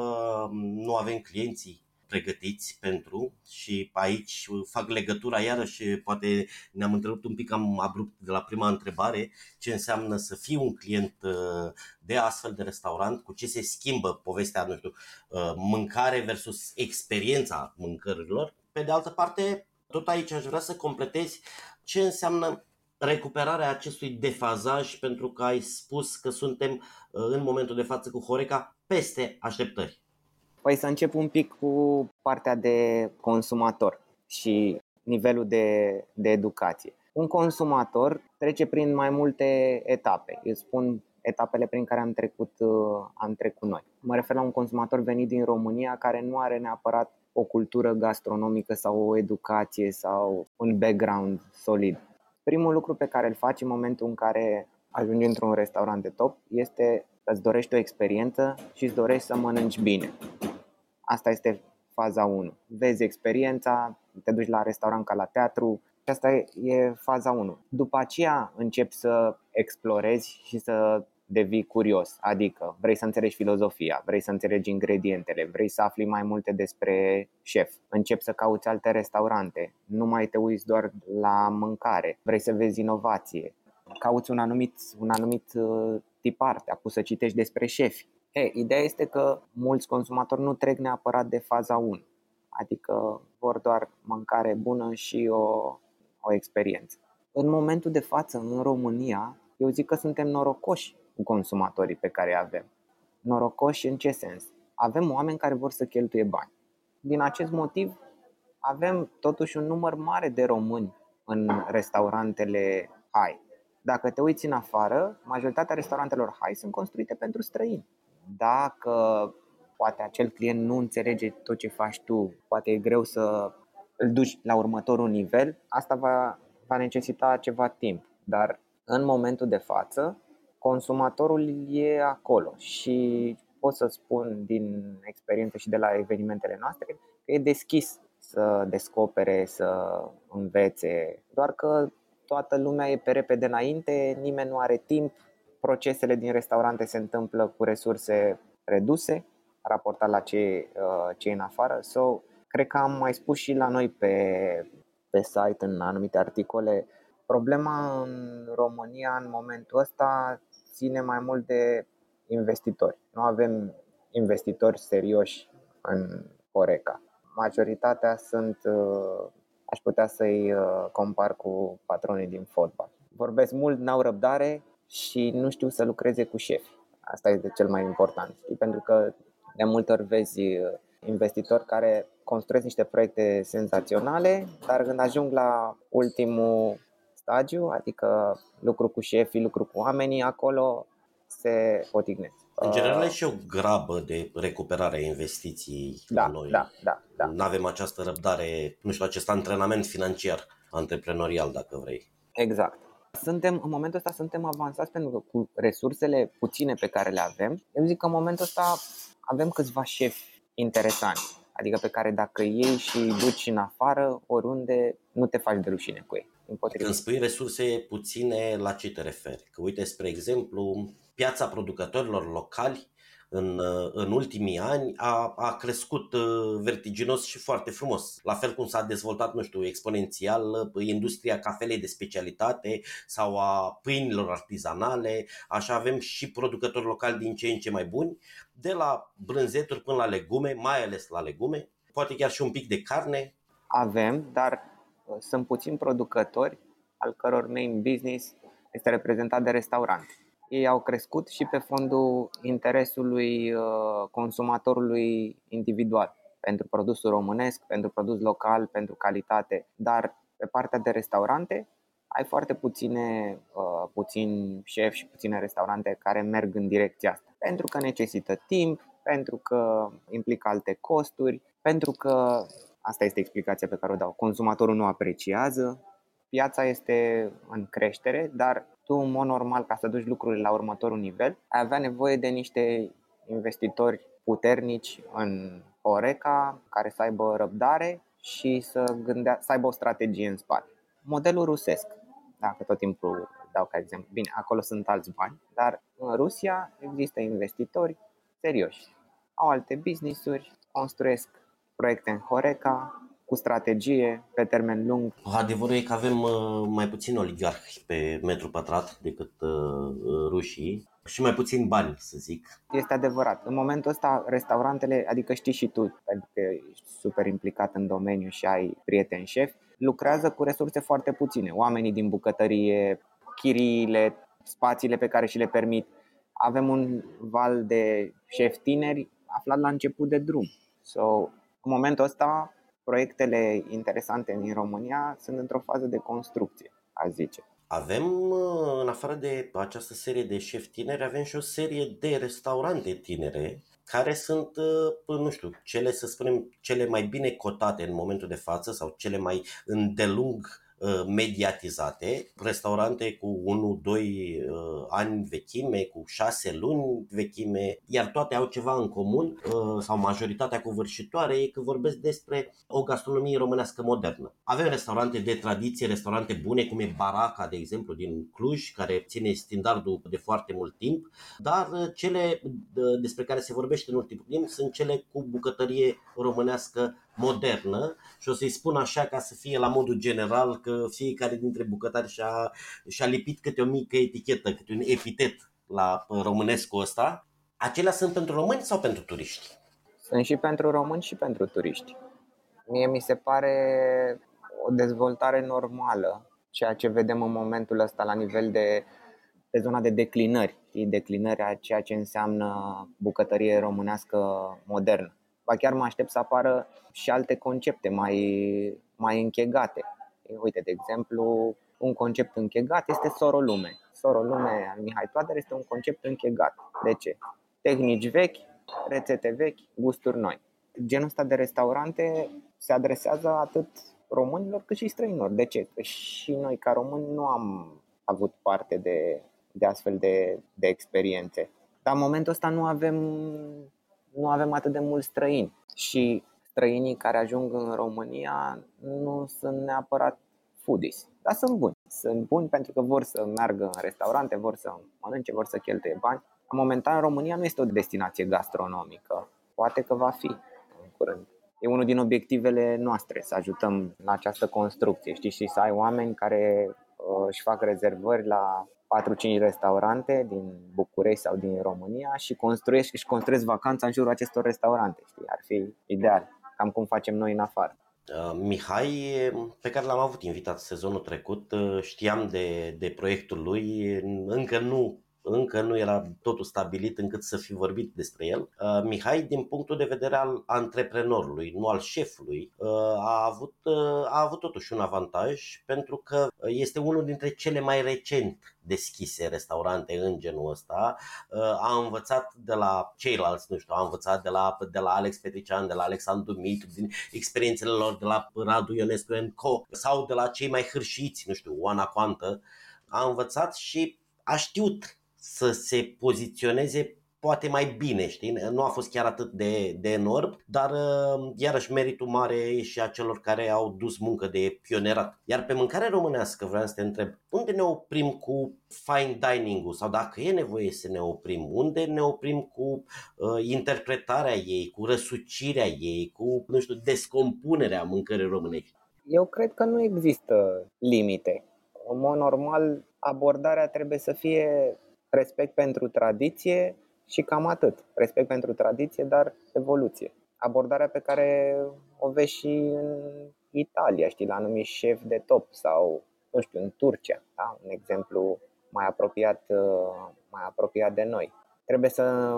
nu avem clienții pregătiți pentru și aici fac legătura iarăși, poate ne-am întrerupt un pic am abrupt de la prima întrebare, ce înseamnă să fii un client uh, de astfel de restaurant, cu ce se schimbă povestea, nu știu, uh, mâncare versus experiența mâncărilor. Pe de altă parte, tot aici aș vrea să completezi ce înseamnă recuperarea acestui defazaj pentru că ai spus că suntem uh, în momentul de față cu Horeca peste așteptări. Păi să încep un pic cu partea de consumator și nivelul de, de educație. Un consumator trece prin mai multe etape. Eu spun etapele prin care am trecut, uh, am trecut noi. Mă refer la un consumator venit din România care nu are neapărat o cultură gastronomică sau o educație sau un background solid. Primul lucru pe care îl faci în momentul în care ajungi într-un restaurant de top este îți dorești o experiență și îți dorești să mănânci bine. Asta este faza 1. Vezi experiența, te duci la restaurant ca la teatru și asta e faza 1. După aceea începi să explorezi și să devii curios, adică vrei să înțelegi filozofia, vrei să înțelegi ingredientele, vrei să afli mai multe despre șef, începi să cauți alte restaurante, nu mai te uiți doar la mâncare, vrei să vezi inovație, cauți un anumit, un anumit uh, tipar, te apuci să citești despre șefi, E, ideea este că mulți consumatori nu trec neapărat de faza 1, adică vor doar mâncare bună și o, o experiență. În momentul de față, în România, eu zic că suntem norocoși cu consumatorii pe care îi avem. Norocoși în ce sens? Avem oameni care vor să cheltuie bani. Din acest motiv, avem totuși un număr mare de români în restaurantele high. Dacă te uiți în afară, majoritatea restaurantelor high sunt construite pentru străini. Dacă poate acel client nu înțelege tot ce faci tu, poate e greu să îl duci la următorul nivel, asta va, va necesita ceva timp. Dar în momentul de față, consumatorul e acolo și pot să spun din experiență și de la evenimentele noastre că e deschis să descopere, să învețe, doar că toată lumea e pe repede înainte, nimeni nu are timp, procesele din restaurante se întâmplă cu resurse reduse raportat la ce, uh, ce e în afară. So, cred că am mai spus și la noi pe, pe site în anumite articole, problema în România în momentul ăsta ține mai mult de investitori. Nu avem investitori serioși în Horeca. Majoritatea sunt, uh, aș putea să-i uh, compar cu patronii din fotbal. Vorbesc mult, n-au răbdare și nu știu să lucreze cu șefi. Asta este cel mai important, știi? pentru că de multe ori vezi uh, investitori care construiesc niște proiecte senzaționale, dar când ajung la ultimul stagiu, adică lucru cu șefii, lucru cu oamenii, acolo se potignesc. În general e și o grabă de recuperare a investiției da, noi. Da, da, da. Nu avem această răbdare, nu știu, acest antrenament financiar, antreprenorial, dacă vrei. Exact. Suntem, în momentul ăsta suntem avansați pentru că cu resursele puține pe care le avem, eu zic că în momentul ăsta avem câțiva șefi interesanți. Adică pe care dacă iei și duci în afară, oriunde, nu te faci de rușine cu ei. Împotriva. Când spui resurse puține, la ce te referi? Că uite, spre exemplu, piața producătorilor locali în, în ultimii ani a, a crescut uh, vertiginos și foarte frumos. La fel cum s-a dezvoltat, nu știu, exponențial uh, industria cafelei de specialitate sau a pâinilor artizanale, așa avem și producători locali din ce în ce mai buni, de la brânzeturi până la legume, mai ales la legume, poate chiar și un pic de carne. Avem, dar uh, sunt puțini producători al căror main business este reprezentat de restaurante ei au crescut și pe fondul interesului uh, consumatorului individual pentru produsul românesc, pentru produs local, pentru calitate, dar pe partea de restaurante ai foarte puține, uh, puțini șefi și puține restaurante care merg în direcția asta. Pentru că necesită timp, pentru că implică alte costuri, pentru că, asta este explicația pe care o dau, consumatorul nu apreciază, piața este în creștere, dar tu, în mod normal, ca să duci lucrurile la următorul nivel, ai avea nevoie de niște investitori puternici în Horeca, care să aibă răbdare și să, gândea, să aibă o strategie în spate. Modelul rusesc, dacă tot timpul dau ca exemplu. Bine, acolo sunt alți bani, dar în Rusia există investitori serioși. Au alte business-uri, construiesc proiecte în Horeca, cu strategie pe termen lung. Adevărul e că avem uh, mai puțin oligarhi pe metru pătrat decât uh, rușii și mai puțin bani, să zic. Este adevărat. În momentul ăsta, restaurantele, adică știi și tu, pentru că ești super implicat în domeniu și ai prieteni șef, lucrează cu resurse foarte puține. Oamenii din bucătărie, chiriile, spațiile pe care și le permit. Avem un val de șef tineri aflat la început de drum. So, în momentul ăsta, proiectele interesante din România sunt într-o fază de construcție, a zice. Avem, în afară de această serie de șefi tineri, avem și o serie de restaurante tinere care sunt, nu știu, cele, să spunem, cele mai bine cotate în momentul de față sau cele mai îndelung Uh, mediatizate, restaurante cu 1-2 uh, ani vechime, cu 6 luni vechime, iar toate au ceva în comun, uh, sau majoritatea covârșitoare, e că vorbesc despre o gastronomie românească modernă. Avem restaurante de tradiție, restaurante bune, cum e Baraca, de exemplu, din Cluj, care ține standardul de foarte mult timp, dar cele despre care se vorbește în ultimul timp sunt cele cu bucătărie românească modernă și o să-i spun așa ca să fie la modul general că fiecare dintre bucătari și-a, și-a lipit câte o mică etichetă, câte un epitet la românescul ăsta. Acelea sunt pentru români sau pentru turiști? Sunt și pentru români și pentru turiști. Mie mi se pare o dezvoltare normală, ceea ce vedem în momentul ăsta la nivel de pe zona de declinări, știi? declinări a ceea ce înseamnă bucătărie românească modernă. Ba chiar mă aștept să apară și alte concepte mai, mai închegate. Uite, de exemplu, un concept închegat este sorolume. Sorolume al Mihai Toader este un concept închegat. De ce? Tehnici vechi, rețete vechi, gusturi noi. Genul ăsta de restaurante se adresează atât românilor cât și străinilor. De ce? Că și noi ca români nu am avut parte de, de astfel de, de experiențe. Dar în momentul ăsta nu avem, nu avem atât de mulți străini și străinii care ajung în România nu sunt neapărat foodies, dar sunt buni. Sunt buni pentru că vor să meargă în restaurante, vor să mănânce, vor să cheltuie bani. Momentan România nu este o destinație gastronomică. Poate că va fi în curând. E unul din obiectivele noastre să ajutăm la această construcție, știi, și să ai oameni care uh, își fac rezervări la 4-5 restaurante din București sau din România și construiesc, își construiesc vacanța în jurul acestor restaurante. Știi? Ar fi ideal, cam cum facem noi în afară. Uh, Mihai, pe care l-am avut invitat sezonul trecut, uh, știam de, de proiectul lui, încă nu încă nu era totul stabilit încât să fi vorbit despre el. Uh, Mihai, din punctul de vedere al antreprenorului, nu al șefului, uh, a avut, uh, a avut totuși un avantaj pentru că este unul dintre cele mai recent deschise restaurante în genul ăsta. A învățat de la ceilalți, nu știu, a învățat de la, de la Alex Petrician, de la Alexandru Mitru, din experiențele lor de la Radu Ionescu Co. sau de la cei mai hârșiți, nu știu, Oana Coantă. A învățat și a știut să se poziționeze poate mai bine, știi? Nu a fost chiar atât de, de enorm, dar uh, iarăși meritul mare e și a celor care au dus muncă de pionerat. Iar pe mâncare românească vreau să te întreb, unde ne oprim cu fine dining-ul sau dacă e nevoie să ne oprim, unde ne oprim cu uh, interpretarea ei, cu răsucirea ei, cu, nu știu, descompunerea mâncării românești? Eu cred că nu există limite. În mod normal, abordarea trebuie să fie respect pentru tradiție și cam atât. Respect pentru tradiție, dar evoluție. Abordarea pe care o vezi și în Italia, știi, la anumit șef de top sau, nu știu, în Turcia, da? un exemplu mai apropiat, mai apropiat de noi. Trebuie să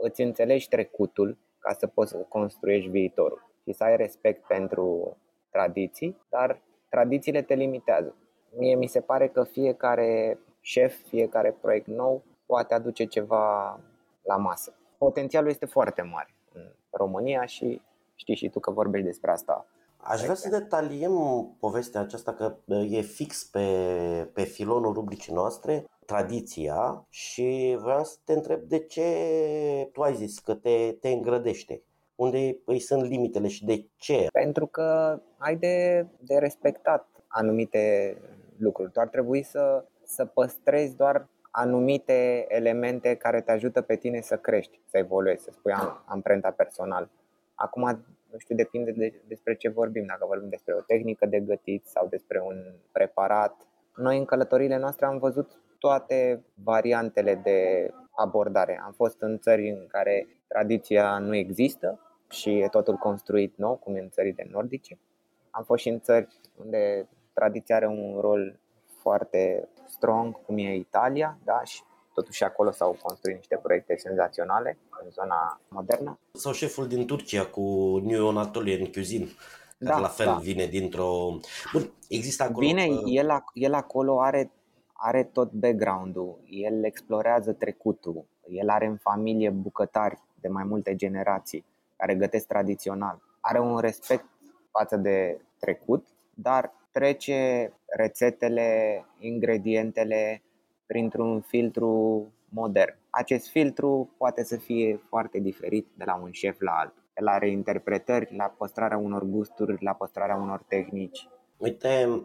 îți înțelegi trecutul ca să poți să construiești viitorul și să ai respect pentru tradiții, dar tradițiile te limitează. Mie mi se pare că fiecare șef, fiecare proiect nou poate aduce ceva la masă. Potențialul este foarte mare în România și știi și tu că vorbești despre asta. Aș vrea să detaliem povestea aceasta că e fix pe, pe filonul rubricii noastre, tradiția și vreau să te întreb de ce tu ai zis că te, te îngrădește unde îi sunt limitele și de ce? Pentru că ai de, de respectat anumite lucruri. Tu ar trebui să să păstrezi doar anumite elemente care te ajută pe tine să crești, să evoluezi, să spui am, amprenta personală. Acum, nu știu, depinde de, despre ce vorbim, dacă vorbim despre o tehnică de gătit sau despre un preparat. Noi în călătorile noastre am văzut toate variantele de abordare. Am fost în țări în care tradiția nu există și e totul construit nou, cum e în țările nordice. Am fost și în țări unde tradiția are un rol foarte strong, cum e Italia, da, și totuși acolo s-au construit niște proiecte senzaționale în zona modernă. Sau șeful din Turcia cu New Anatolian Cuisine, care da, la fel da. vine dintr-o... Bun, există acolo... Vine, uh... el, el acolo are, are tot background-ul, el explorează trecutul, el are în familie bucătari de mai multe generații care gătesc tradițional. Are un respect față de trecut, dar trece rețetele, ingredientele printr-un filtru modern. Acest filtru poate să fie foarte diferit de la un șef la altul. La reinterpretări, la păstrarea unor gusturi, la păstrarea unor tehnici. Uite,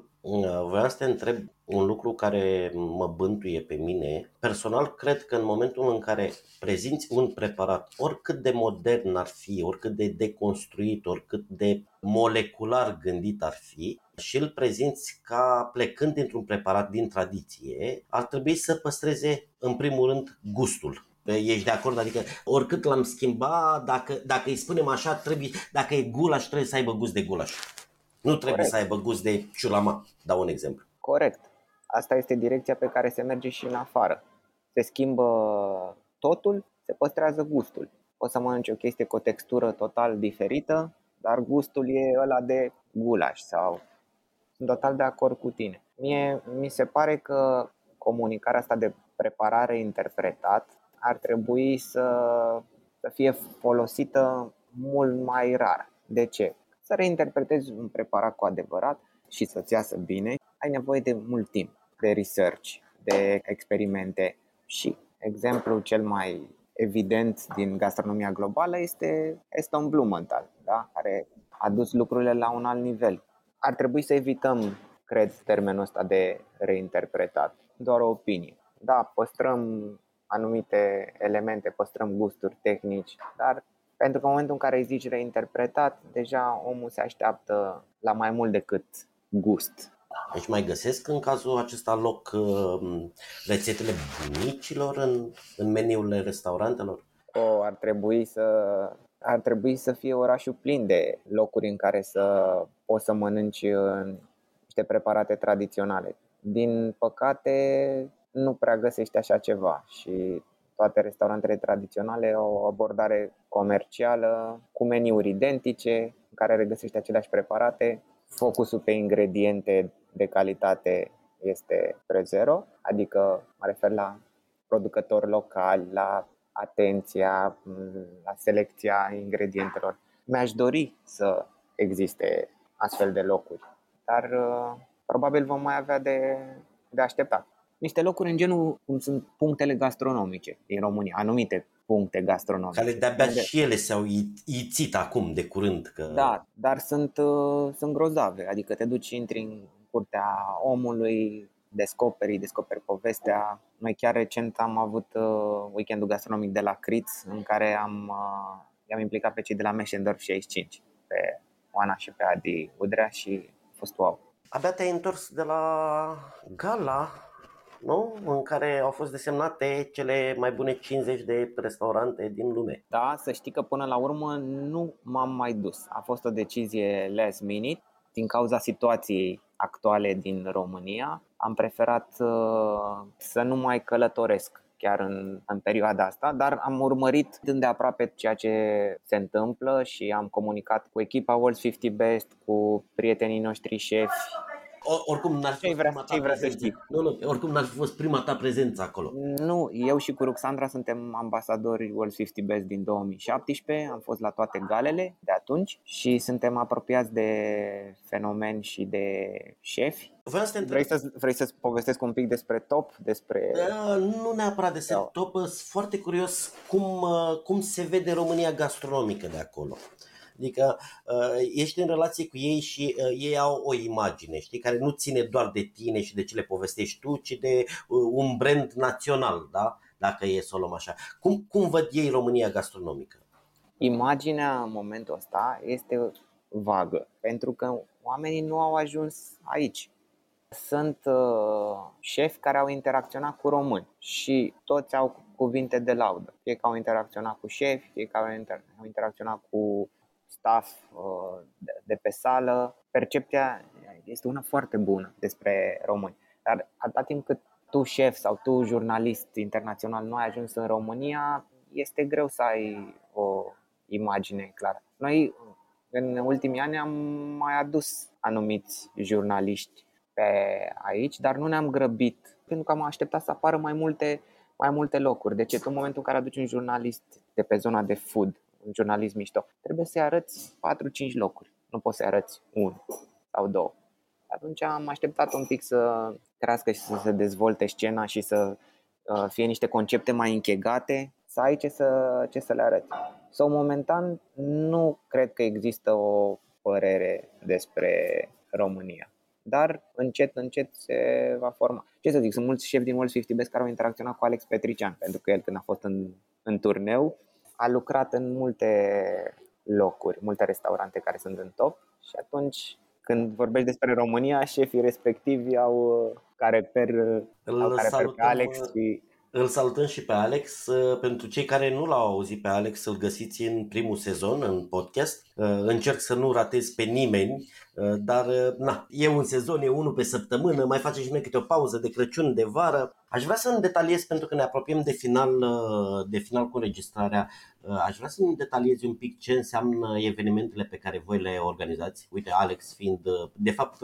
vreau să te întreb un lucru care mă bântuie pe mine. Personal, cred că în momentul în care prezinți un preparat, oricât de modern ar fi, oricât de deconstruit, oricât de molecular gândit ar fi, și îl prezinți ca plecând dintr-un preparat din tradiție, ar trebui să păstreze în primul rând gustul Ești de acord? Adică oricât l-am schimbat, dacă, dacă îi spunem așa, trebuie, dacă e gulaș, trebuie să aibă gust de gulaș. Nu trebuie Corect. să aibă gust de ciulama, dau un exemplu. Corect. Asta este direcția pe care se merge și în afară. Se schimbă totul, se păstrează gustul. O să mănânci o chestie cu o textură total diferită, dar gustul e ăla de gulaș sau sunt total de acord cu tine. Mie mi se pare că comunicarea asta de preparare interpretat ar trebui să, să fie folosită mult mai rar. De ce? Să reinterpretezi un preparat cu adevărat și să-ți iasă bine, ai nevoie de mult timp, de research, de experimente și exemplul cel mai evident din gastronomia globală este Aston Blumenthal, da? care a dus lucrurile la un alt nivel. Ar trebui să evităm, cred, termenul ăsta de reinterpretat. Doar o opinie. Da, păstrăm anumite elemente, păstrăm gusturi tehnici, dar pentru că în momentul în care îi zici reinterpretat, deja omul se așteaptă la mai mult decât gust. Deci mai găsesc în cazul acesta loc uh, rețetele bunicilor în, în meniurile restaurantelor? O, ar trebui să ar trebui să fie orașul plin de locuri în care să poți să mănânci uh, niște preparate tradiționale. Din păcate, nu prea găsești așa ceva și toate restaurantele tradiționale au o abordare comercială cu meniuri identice în care regăsești aceleași preparate. Focusul pe ingrediente de calitate este spre zero, adică mă refer la producători locali, la atenția, la selecția ingredientelor. Mi-aș dori să existe astfel de locuri, dar uh, probabil vom mai avea de, de așteptat. Niște locuri în genul cum sunt punctele gastronomice din România, anumite puncte gastronomice. Care de-abia Unde- și ele s-au i- ițit acum de curând. Că... Da, dar sunt, uh, sunt grozave, adică te duci, intri în curtea omului, descoperi, descoperi povestea. Noi chiar recent am avut uh, weekendul gastronomic de la Criț, în care am, uh, i-am implicat pe cei de la Meșendorf 65, pe Oana și pe Adi Udrea și a fost wow. Abia te-ai întors de la gala, nu? În care au fost desemnate cele mai bune 50 de restaurante din lume. Da, să știi că până la urmă nu m-am mai dus. A fost o decizie last minute din cauza situației actuale din România. Am preferat uh, să nu mai călătoresc chiar în, în perioada asta, dar am urmărit îndeaproape ceea ce se întâmplă și am comunicat cu echipa World 50 Best, cu prietenii noștri șefi. O, oricum n-ar fi Ce-ai fost vrea- prima ta ce-ai vrea să prezență. știi? Nu, nu, oricum n-ar fi fost prima ta prezență acolo. Nu, eu și cu Ruxandra suntem ambasadori World 50 Best din 2017, am fost la toate galele de atunci și suntem apropiați de fenomeni și de șefi. Vreau să te întreb, Vrei să vrei să povestesc un pic despre top, despre Da, nu neapărat de Da. set top, sunt foarte curios cum, uh, cum se vede România gastronomică de acolo. Adică uh, ești în relație cu ei și uh, ei au o imagine, știi, care nu ține doar de tine și de ce le povestești tu, ci de uh, un brand național, da? Dacă e să o luăm așa. Cum, cum văd ei România gastronomică? imaginea în momentul ăsta este vagă, pentru că oamenii nu au ajuns aici. Sunt uh, șefi care au interacționat cu români și toți au cuvinte de laudă. Fie că au interacționat cu șefi, fie că au, inter- au interacționat cu staff uh, de, de pe sală. Percepția este una foarte bună despre români. Dar atâta timp cât tu șef sau tu jurnalist internațional nu ai ajuns în România, este greu să ai o imagine clară. Noi în ultimii ani am mai adus anumiți jurnaliști pe aici, dar nu ne-am grăbit pentru că am așteptat să apară mai multe, mai multe locuri. De ce? Tu în momentul în care aduci un jurnalist de pe zona de food, un jurnalist mișto, trebuie să-i arăți 4-5 locuri. Nu poți să-i arăți unul sau două. Atunci am așteptat un pic să crească și să se dezvolte scena și să uh, fie niște concepte mai închegate, să ai ce să, ce să le arăți. Sau momentan nu cred că există o părere despre România. Dar încet, încet se va forma. Ce să zic, sunt mulți șefi din World 50 Best care au interacționat cu Alex Petrician, pentru că el când a fost în, în turneu a lucrat în multe locuri, multe restaurante care sunt în top și atunci când vorbești despre România, șefii respectivi au uh, ca reper, Îl au ca reper pe salutăm, Alex uh, și Îl salutăm și pe Alex. Uh, pentru cei care nu l-au auzit pe Alex, îl găsiți în primul sezon în podcast. Uh, încerc să nu ratez pe nimeni, uh, dar na, e un sezon, e unul pe săptămână, mai facem și noi câte o pauză de Crăciun, de vară. Aș vrea să detaliez pentru că ne apropiem de final, de final cu înregistrarea. Aș vrea să ne detaliezi un pic ce înseamnă evenimentele pe care voi le organizați. Uite, Alex fiind, de fapt,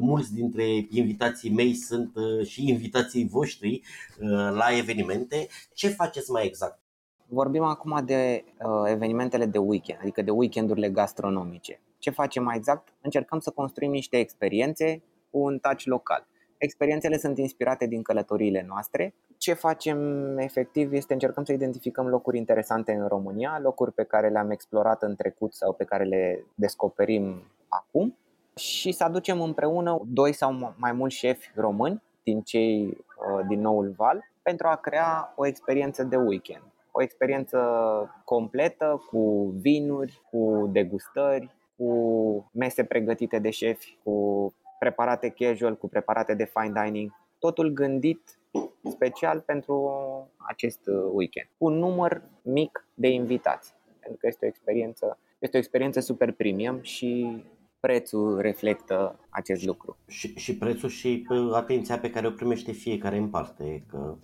mulți dintre invitații mei sunt și invitații voștri la evenimente. Ce faceți mai exact? Vorbim acum de uh, evenimentele de weekend, adică de weekendurile gastronomice. Ce facem mai exact? Încercăm să construim niște experiențe cu un touch local. Experiențele sunt inspirate din călătoriile noastre. Ce facem efectiv este încercăm să identificăm locuri interesante în România, locuri pe care le-am explorat în trecut sau pe care le descoperim acum și să aducem împreună doi sau mai mulți șefi români din cei uh, din noul val pentru a crea o experiență de weekend. O experiență completă cu vinuri, cu degustări, cu mese pregătite de șefi, cu preparate casual, cu preparate de fine dining, totul gândit special pentru acest weekend, cu un număr mic de invitați, pentru că este o experiență, este o experiență super premium și prețul reflectă acest lucru. Și, și prețul și atenția pe care o primește fiecare în parte, că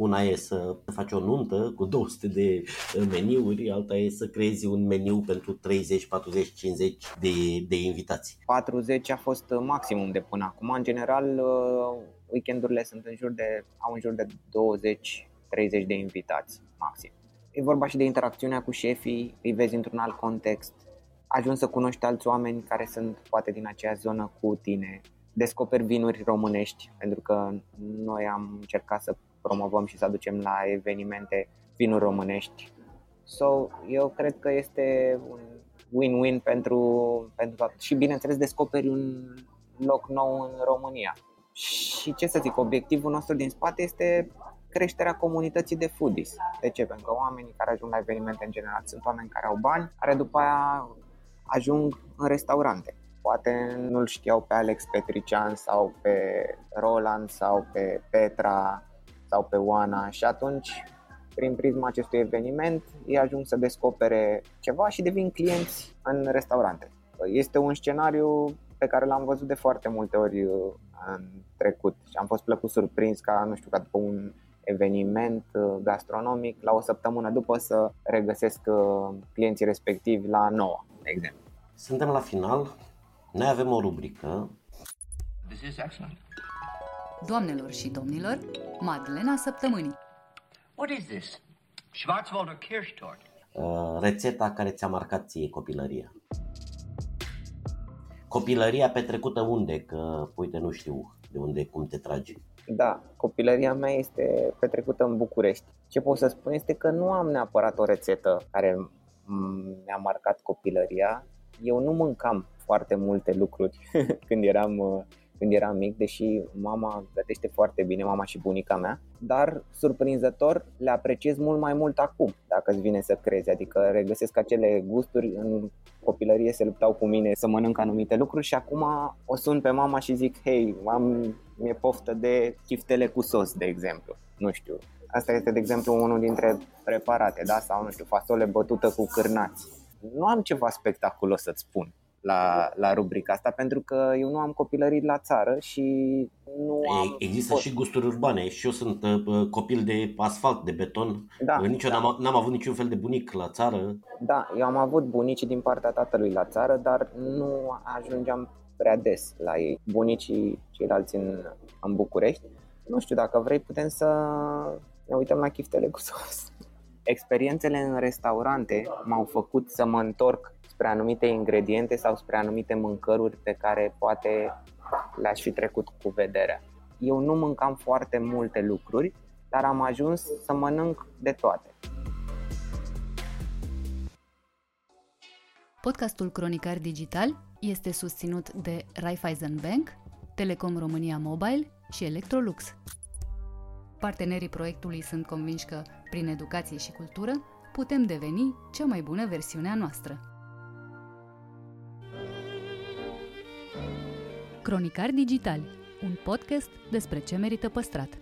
una e să faci o nuntă cu 200 de uh, meniuri, alta e să creezi un meniu pentru 30, 40, 50 de, de invitații. 40 a fost maximum de până acum. În general, uh, weekendurile sunt în jur de, au în jur de 20-30 de invitați maxim. E vorba și de interacțiunea cu șefii, îi vezi într-un alt context, ajungi să cunoști alți oameni care sunt poate din aceeași zonă cu tine, descoperi vinuri românești, pentru că noi am încercat să promovăm și să aducem la evenimente vinuri românești. So, eu cred că este un win-win pentru, pentru toată. Și bineînțeles descoperi un loc nou în România. Și ce să zic, obiectivul nostru din spate este creșterea comunității de foodies. De ce? Pentru că oamenii care ajung la evenimente în general sunt oameni care au bani, care după aia ajung în restaurante. Poate nu-l știau pe Alex Petrician sau pe Roland sau pe Petra sau pe Oana și atunci prin prisma acestui eveniment ei ajung să descopere ceva și devin clienți în restaurante. Este un scenariu pe care l-am văzut de foarte multe ori uh, în trecut și am fost plăcut surprins ca, nu știu, ca după un eveniment uh, gastronomic la o săptămână după să regăsesc uh, clienții respectivi la noua, de exemplu. Suntem la final, noi avem o rubrică. This is excellent. Doamnelor și domnilor, Madlena Săptămânii. What is this? Schwarzwälder Kirschtorte. Uh, rețeta care ți-a marcat ție copilăria. Copilăria petrecută unde? Că, uite, nu știu de unde, cum te tragi. Da, copilăria mea este petrecută în București. Ce pot să spun este că nu am neapărat o rețetă care mi-a marcat copilăria. Eu nu mâncam foarte multe lucruri când eram uh, când eram mic, deși mama gătește foarte bine, mama și bunica mea, dar surprinzător le apreciez mult mai mult acum, dacă îți vine să crezi, adică regăsesc acele gusturi, în copilărie se luptau cu mine să mănânc anumite lucruri și acum o sun pe mama și zic, hei, am, mi-e poftă de chiftele cu sos, de exemplu, nu știu. Asta este, de exemplu, unul dintre preparate, da? sau, nu știu, fasole bătută cu cârnați. Nu am ceva spectaculos să-ți spun, la, la rubrica asta pentru că eu nu am copilărit la țară și nu am... Există fost. și gusturi urbane și eu sunt uh, copil de asfalt, de beton. Da, uh, Nici da. n-am, n-am avut niciun fel de bunic la țară. Da, eu am avut bunici din partea tatălui la țară, dar nu ajungeam prea des la ei. Bunicii ceilalți în, în București. Nu știu, dacă vrei putem să ne uităm la chiftele cu sos. Experiențele în restaurante m-au făcut să mă întorc spre anumite ingrediente sau spre anumite mâncăruri pe care poate le-aș fi trecut cu vederea. Eu nu mâncam foarte multe lucruri, dar am ajuns să mănânc de toate. Podcastul Cronicar Digital este susținut de Raiffeisen Bank, Telecom România Mobile și Electrolux. Partenerii proiectului sunt convinși că, prin educație și cultură, putem deveni cea mai bună versiune a noastră. Cronicar Digital, un podcast despre ce merită păstrat.